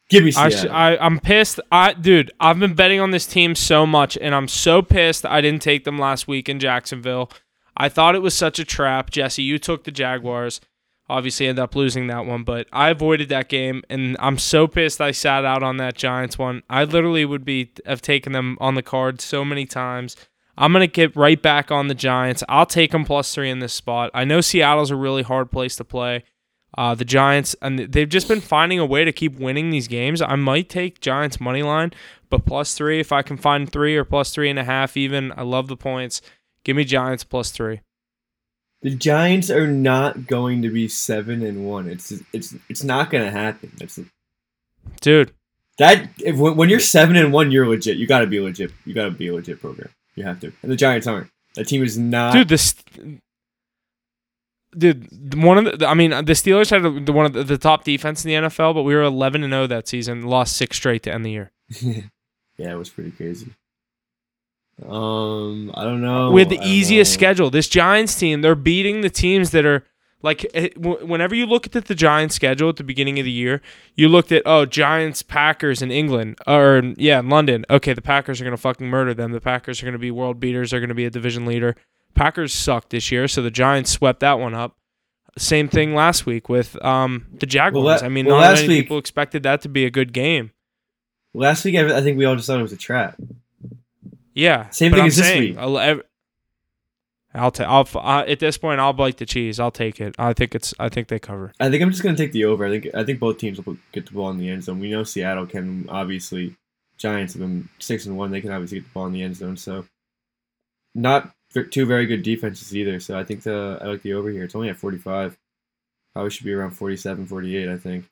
give me I, Seattle. sh- I I'm pissed. I dude, I've been betting on this team so much, and I'm so pissed I didn't take them last week in Jacksonville. I thought it was such a trap. Jesse, you took the Jaguars. Obviously, ended up losing that one, but I avoided that game, and I'm so pissed I sat out on that Giants one. I literally would be have taken them on the card so many times. I'm gonna get right back on the Giants. I'll take them plus three in this spot. I know Seattle's a really hard place to play. Uh, the Giants, and they've just been finding a way to keep winning these games. I might take Giants money line, but plus three if I can find three or plus three and a half even. I love the points. Give me Giants plus three. The Giants are not going to be seven and one. It's it's it's not going to happen. It's Dude, that if, when you're seven and one, you're legit. You got to be legit. You got to be a legit program. You have to. And the Giants aren't. That team is not. dude, this. Dude, one of the, I mean, the Steelers had the- one of the, the top defense in the NFL, but we were 11 and 0 that season, lost six straight to end the year. (laughs) yeah, it was pretty crazy. Um, I don't know. with the easiest know. schedule. This Giants team, they're beating the teams that are like whenever you look at the Giants schedule at the beginning of the year, you looked at oh Giants, Packers in England or yeah in London. Okay, the Packers are gonna fucking murder them. The Packers are gonna be world beaters. They're gonna be a division leader. Packers sucked this year, so the Giants swept that one up. Same thing last week with um the Jaguars. la- I mean, well, not last many week- people expected that to be a good game. Last week, I think we all just thought it was a trap. Yeah. Same thing I'm as this saying, week. I'll, I'll take. I'll uh, at this point, I'll bite the cheese. I'll take it. I think it's. I think they cover. I think I'm just gonna take the over. I think I think both teams will get the ball in the end zone. We know Seattle can obviously. Giants have been six and one. They can obviously get the ball in the end zone. So, not two very good defenses either. So I think the I like the over here. It's only at 45. Probably should be around 47, 48. I think.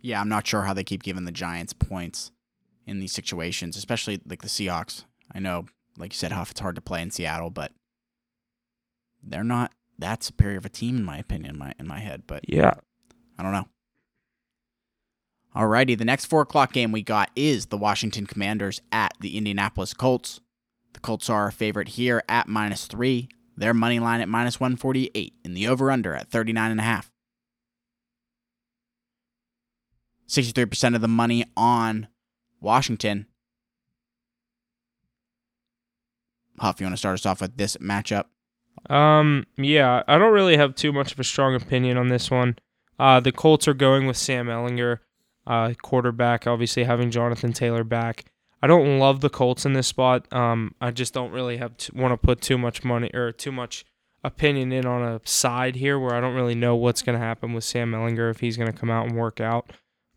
Yeah, I'm not sure how they keep giving the Giants points in these situations, especially like the Seahawks. I know, like you said, Huff, it's hard to play in Seattle, but they're not that superior of a team in my opinion, in my in my head. But Yeah. I don't know. Alrighty, the next four o'clock game we got is the Washington Commanders at the Indianapolis Colts. The Colts are our favorite here at minus three. Their money line at minus 148 in the over under at 39.5. 63% of the money on Washington. Huff, you want to start us off with this matchup? Um. Yeah. I don't really have too much of a strong opinion on this one. Uh, the Colts are going with Sam Ehlinger, uh, quarterback. Obviously, having Jonathan Taylor back. I don't love the Colts in this spot. Um. I just don't really have to want to put too much money or too much opinion in on a side here where I don't really know what's going to happen with Sam Ehlinger if he's going to come out and work out,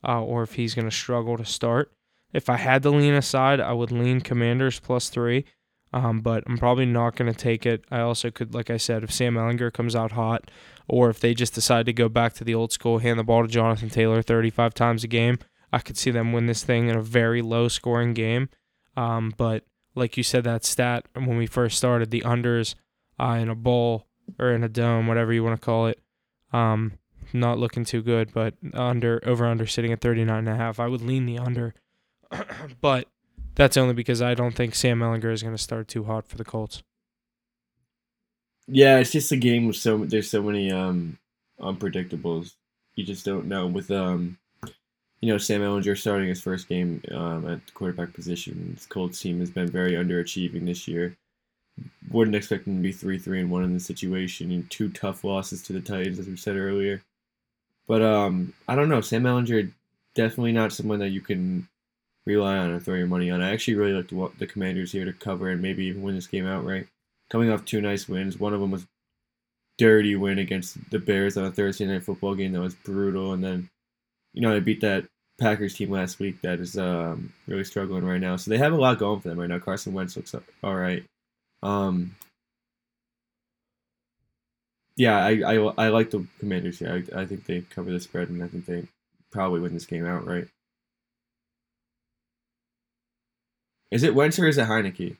uh, or if he's going to struggle to start. If I had to lean aside, I would lean Commanders plus three. Um, but I'm probably not going to take it. I also could, like I said, if Sam Ehlinger comes out hot, or if they just decide to go back to the old school, hand the ball to Jonathan Taylor 35 times a game, I could see them win this thing in a very low scoring game. Um, but like you said, that stat when we first started, the unders uh, in a bowl or in a dome, whatever you want to call it, um, not looking too good. But under over under sitting at 39 and a half, I would lean the under. (clears throat) but that's only because I don't think Sam Ehlinger is going to start too hot for the Colts. Yeah, it's just a game with so there's so many um unpredictables. You just don't know with um you know Sam Ehlinger starting his first game um, at the quarterback position. This Colts team has been very underachieving this year. Wouldn't expect them to be three three and one in this situation and two tough losses to the Titans as we said earlier. But um I don't know Sam Ehlinger definitely not someone that you can rely on or throw your money on. I actually really like the, the Commanders here to cover and maybe even win this game outright coming off two nice wins. One of them was dirty win against the Bears on a Thursday night football game that was brutal, and then you know they beat that Packers team last week that is um, really struggling right now. So they have a lot going for them right now. Carson Wentz looks up all right. Um, yeah, I, I, I like the Commanders here. I, I think they cover the spread, and I think they probably win this game outright. Is it Wentz or is it Heinicke?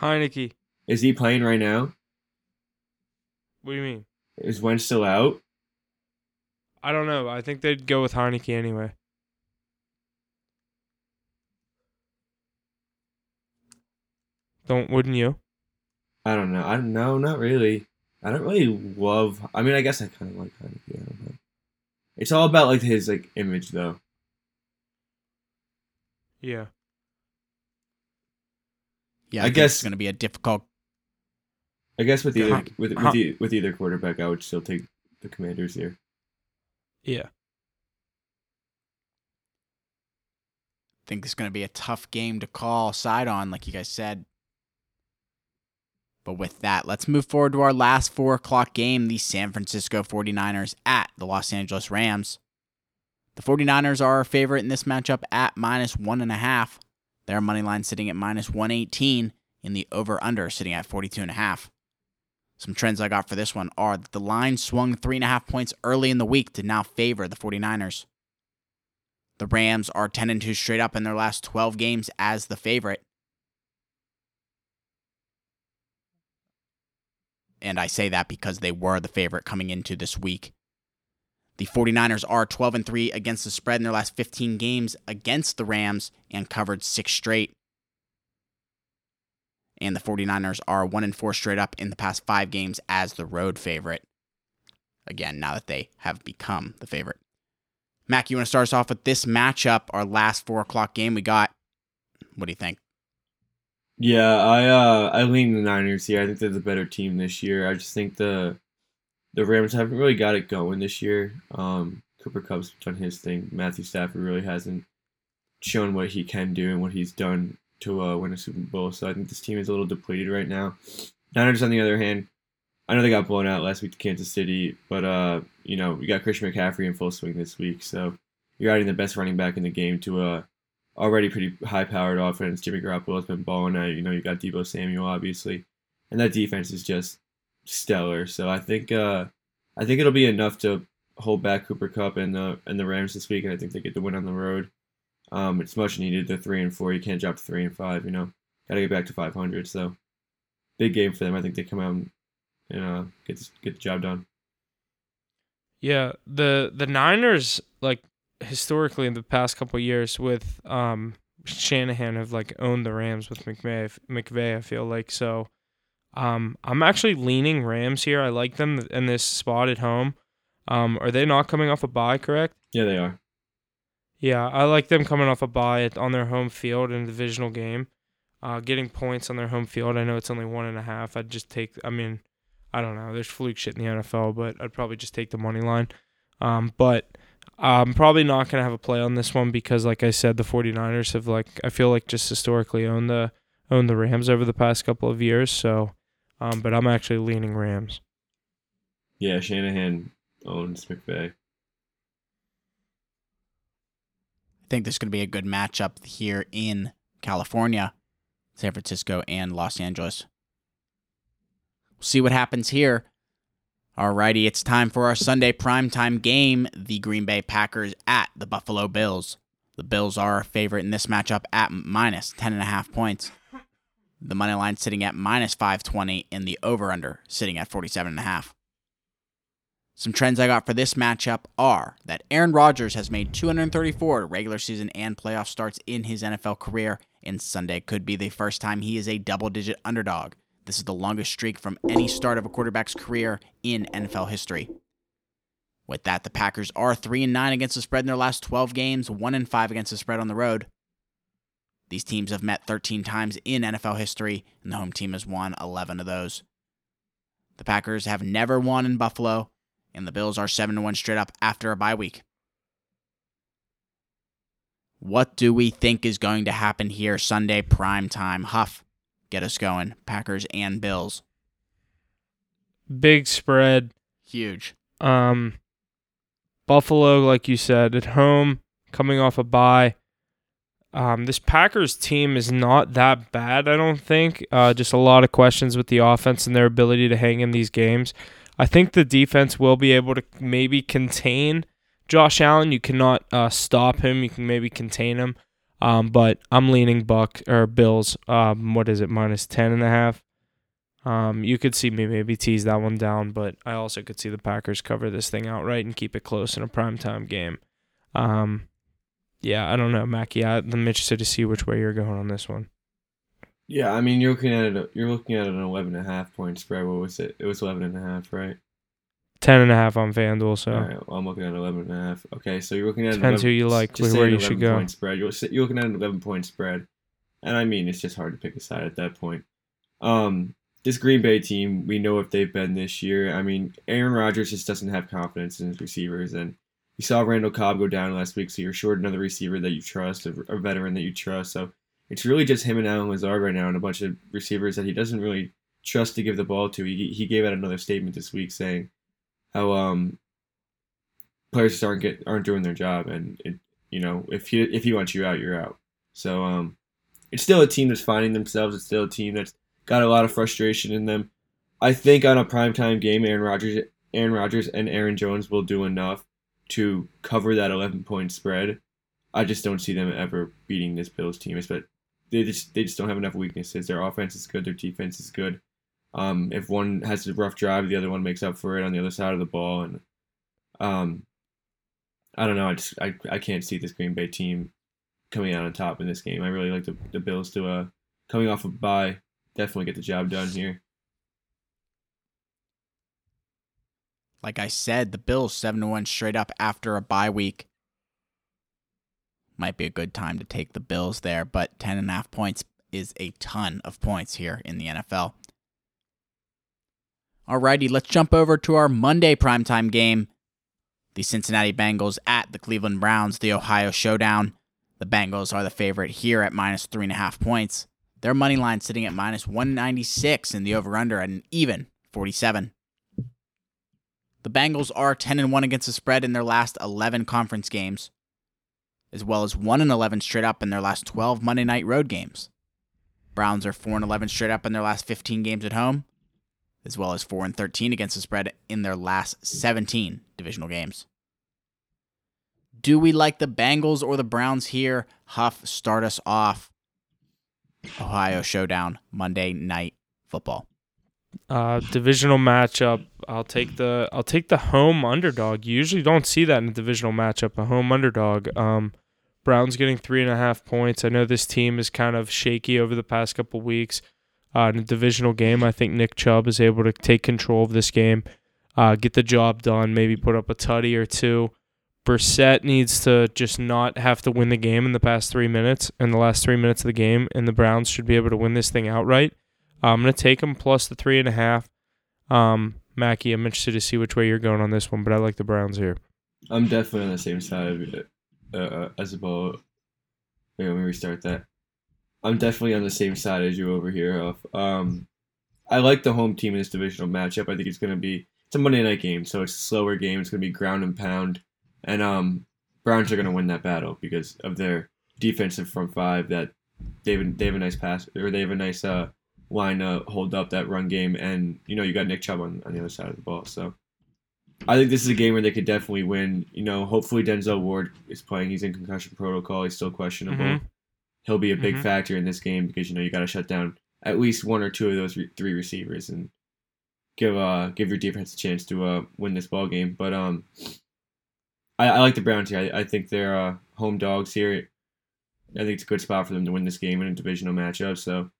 Heinicke. Is he playing right now? What do you mean? Is Wentz still out? I don't know. I think they'd go with Heinicke anyway. Don't wouldn't you? I don't know. I know. Not really. I don't really love. I mean, I guess I kind of like Heinicke. I don't know. It's all about like his like image though. Yeah. Yeah, I think guess- it's going to be a difficult. I guess with either Huh. with with, Huh. e- with either quarterback, I would still take the Commanders here. Yeah. I think it's going to be a tough game to call side on, like you guys said. But with that, let's move forward to our last four o'clock game the San Francisco 49ers at the Los Angeles Rams. The 49ers are our favorite in this matchup at minus one and a half. Their money line sitting at minus 118 in the over under sitting at 42 and a half. Some trends I got for this one are that the line swung three and a half points early in the week to now favor the 49ers. The Rams are 10 and 2 straight up in their last 12 games as the favorite. And I say that because they were the favorite coming into this week. The 49ers are 12 and 3 against the spread in their last 15 games against the Rams and covered 6 straight. And the 49ers are 1 and 4 straight up in the past 5 games as the road favorite. Again, now that they have become the favorite. Mac, you want to start us off with this matchup, our last 4 o'clock game we got? What do you think? Yeah, I uh I lean the Niners here. I think they're the better team this year. I just think the the Rams haven't really got it going this year. Um, Cooper Kupp's done his thing. Matthew Stafford really hasn't shown what he can do and what he's done to uh, win a Super Bowl. So I think this team is a little depleted right now. Niners, on the other hand, I know they got blown out last week to Kansas City, but uh, you know we got Christian McCaffrey in full swing this week, so you're adding the best running back in the game to a already pretty high-powered offense. Jimmy Garoppolo has been balling out. You know you got Deebo Samuel obviously, and that defense is just stellar. So I think uh, I think it'll be enough to hold back Cooper Kupp and the and the Rams this week, and I think they get the win on the road. Um, it's much needed. They're three and four. You can't drop to three and five. You know, got to get back to 500. So big game for them. I think they come out and, and uh, get this, get the job done. Yeah, the the Niners like historically in the past couple years with um Shanahan have like owned the Rams with McVay. McVay, I feel like so. Um, I'm actually leaning Rams here. I like them in this spot at home. Um, are they not coming off a bye? Correct. Yeah, they are. Yeah, I like them coming off a bye on their home field in a divisional game, uh, getting points on their home field. I know it's only one and a half. I'd just take. I mean, I don't know. There's fluke shit in the NFL, but I'd probably just take the money line. Um, but I'm probably not gonna have a play on this one because, like I said, the 49ers have like I feel like just historically owned the owned the Rams over the past couple of years. So, um, but I'm actually leaning Rams. Yeah, Shanahan owns McVay. I think this is going to be a good matchup here in California, San Francisco, and Los Angeles. We'll see what happens here. Alrighty, it's time for our Sunday primetime game the Green Bay Packers at the Buffalo Bills. The Bills are a favorite in this matchup at minus 10.5 points. The money line sitting at minus 520 and the over under sitting at 47.5. Some trends I got for this matchup are that Aaron Rodgers has made 234 regular season and playoff starts in his NFL career, and Sunday could be the first time he is a double digit underdog. This is the longest streak from any start of a quarterback's career in NFL history. With that, the Packers are 3 and 9 against the spread in their last 12 games, 1 and 5 against the spread on the road. These teams have met 13 times in NFL history, and the home team has won 11 of those. The Packers have never won in Buffalo, and the Bills are 7 1 straight up after a bye week. What do we think is going to happen here Sunday prime time? Huff, get us going. Packers and Bills. Big spread. Huge. Um, Buffalo, like you said, at home, coming off a bye. Um, this Packers team is not that bad, I don't think. Uh, just a lot of questions with the offense and their ability to hang in these games. I think the defense will be able to maybe contain Josh Allen. You cannot uh, stop him. You can maybe contain him. Um, but I'm leaning Buck or Bills. Um, what is it? Minus ten and a half. Um, you could see me maybe tease that one down, but I also could see the Packers cover this thing outright and keep it close in a primetime game. Um, yeah, I don't know, Mackie. I'm interested to see which way you're going on this one. Yeah, I mean you're looking at it. You're looking at an 11 and a half point spread. What was it? It was 11 and a half, right? Ten and a half on FanDuel. So right, well, I'm looking at 11 and a half. Okay, so you're looking at Depends 11 who you like, just where you should 11 go. Point spread. You're, you're looking at an 11 point spread, and I mean it's just hard to pick a side at that point. Um, this Green Bay team, we know if they've been this year. I mean, Aaron Rodgers just doesn't have confidence in his receivers, and you saw Randall Cobb go down last week, so you're short another receiver that you trust, a, a veteran that you trust. So it's really just him and Allen Lazard right now, and a bunch of receivers that he doesn't really trust to give the ball to. He he gave out another statement this week saying how um players just aren't get aren't doing their job, and it you know if he if he wants you out, you're out. So um, it's still a team that's finding themselves. It's still a team that's got a lot of frustration in them. I think on a primetime game, Aaron Rodgers, Aaron Rodgers, and Aaron Jones will do enough to cover that 11 point spread. I just don't see them ever beating this Bills team. But they just they just don't have enough weaknesses. Their offense is good. Their defense is good. Um, if one has a rough drive, the other one makes up for it on the other side of the ball, and um, I don't know. I just I, I can't see this Green Bay team coming out on top in this game. I really like the, the Bills to uh coming off a of bye, definitely get the job done here. Like I said, the Bills seven to one straight up after a bye week. Might be a good time to take the Bills there, but ten and a half points is a ton of points here in the NFL. Alrighty, let's jump over to our Monday primetime game. The Cincinnati Bengals at the Cleveland Browns, the Ohio Showdown. The Bengals are the favorite here at minus three and a half points. Their money line sitting at minus 196 in the over under at an even 47. The Bengals are 10 and 1 against the spread in their last 11 conference games, as well as 1 and 11 straight up in their last 12 Monday night road games. Browns are 4 and 11 straight up in their last 15 games at home, as well as 4 and 13 against the spread in their last 17 divisional games. Do we like the Bengals or the Browns here? Huff, start us off. Ohio Showdown, Monday Night Football. Uh, divisional matchup. I'll take the I'll take the home underdog. You usually don't see that in a divisional matchup. A home underdog. Um, Browns getting three and a half points. I know this team is kind of shaky over the past couple weeks. Uh, in a divisional game, I think Nick Chubb is able to take control of this game, uh, get the job done, maybe put up a tutty or two. Brissett needs to just not have to win the game in the past three minutes, in the last three minutes of the game, and the Browns should be able to win this thing outright. Uh, I'm going to take them plus the three and a half. Um, Mackie, I'm interested to see which way you're going on this one, but I like the Browns here. I'm definitely on the same side of it uh, as about. Wait, let me restart that. I'm definitely on the same side as you over here. Um, I like the home team in this divisional matchup. I think it's going to be it's a Monday night game, so it's a slower game. It's going to be ground and pound and um, Browns are going to win that battle because of their defensive front five. That they have, they have a nice pass or they have a nice uh, line to hold up that run game, and you know you got Nick Chubb on, on the other side of the ball. So I think this is a game where they could definitely win. You know, hopefully Denzel Ward is playing. He's in concussion protocol. He's still questionable. Mm-hmm. He'll be a big mm-hmm. factor in this game because you know you got to shut down at least one or two of those re- three receivers and give uh give your defense a chance to uh win this ball game. But um I, I like the Browns here. I, I think they're uh, home dogs here. I think it's a good spot for them to win this game in a divisional matchup. So,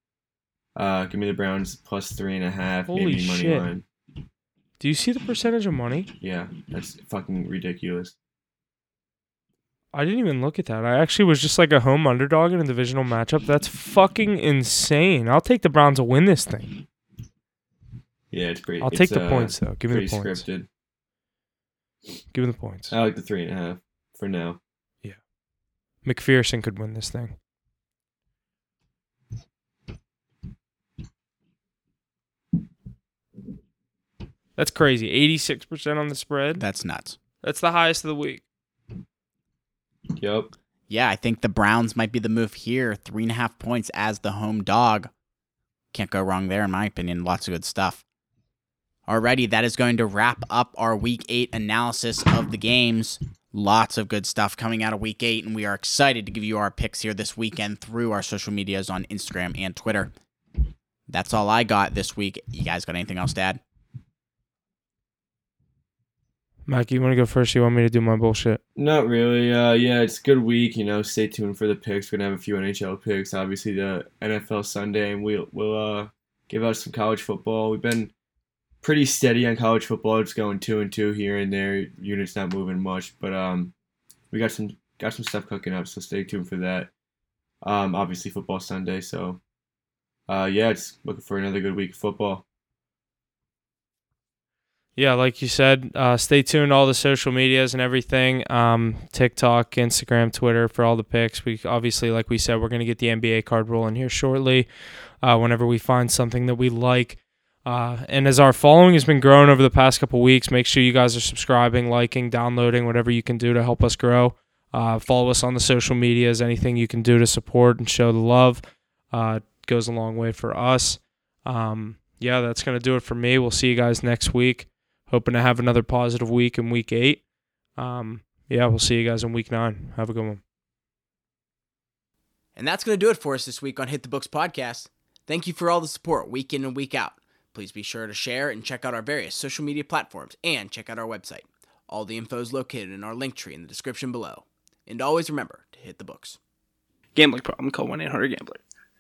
uh, give me the Browns plus three and a half, Holy maybe money shit. line. Do you see the percentage of money? Yeah, that's fucking ridiculous. I didn't even look at that. I actually was just like a home underdog in a divisional matchup. That's fucking insane. I'll take the Browns to win this thing. Yeah, it's pretty. I'll it's, take the uh, points though. Give me the points. Scripted. Give me the points. I like the three and a half for now. Yeah. McPherson could win this thing. That's crazy. 86% on the spread. That's nuts. That's the highest of the week. Yep. Yeah, I think the Browns might be the move here. Three and a half points as the home dog. Can't go wrong there, in my opinion. Lots of good stuff. Alrighty, that is going to wrap up our week eight analysis of the games. Lots of good stuff coming out of week eight, and we are excited to give you our picks here this weekend through our social medias on Instagram and Twitter. That's all I got this week. You guys got anything else to add? Mike, you want to go first? You want me to do my bullshit? Not really. Uh, yeah, it's a good week. You know, stay tuned for the picks. We're gonna have a few NHL picks. Obviously, the NFL Sunday, and we'll we'll uh, give out some college football. We've been pretty steady on college football. It's going two and two here and there. Units not moving much, but um, we got some got some stuff cooking up. So stay tuned for that. Um, obviously football Sunday. So, uh, yeah, it's looking for another good week of football. Yeah, like you said, uh, stay tuned to all the social medias and everything. Um, TikTok, Instagram, Twitter for all the picks. We obviously, like we said, we're gonna get the NBA card rolling here shortly. Uh, whenever we find something that we like. Uh, and as our following has been growing over the past couple weeks, make sure you guys are subscribing, liking, downloading, whatever you can do to help us grow. Uh, follow us on the social medias. Anything you can do to support and show the love uh, goes a long way for us. Um, yeah, that's going to do it for me. We'll see you guys next week. Hoping to have another positive week in week eight. Um, yeah, we'll see you guys in week nine. Have a good one. And that's going to do it for us this week on Hit the Books podcast. Thank you for all the support week in and week out. Please be sure to share and check out our various social media platforms and check out our website. All the info is located in our link tree in the description below. And always remember to hit the books. Gambling problem, call 1 800 Gambler.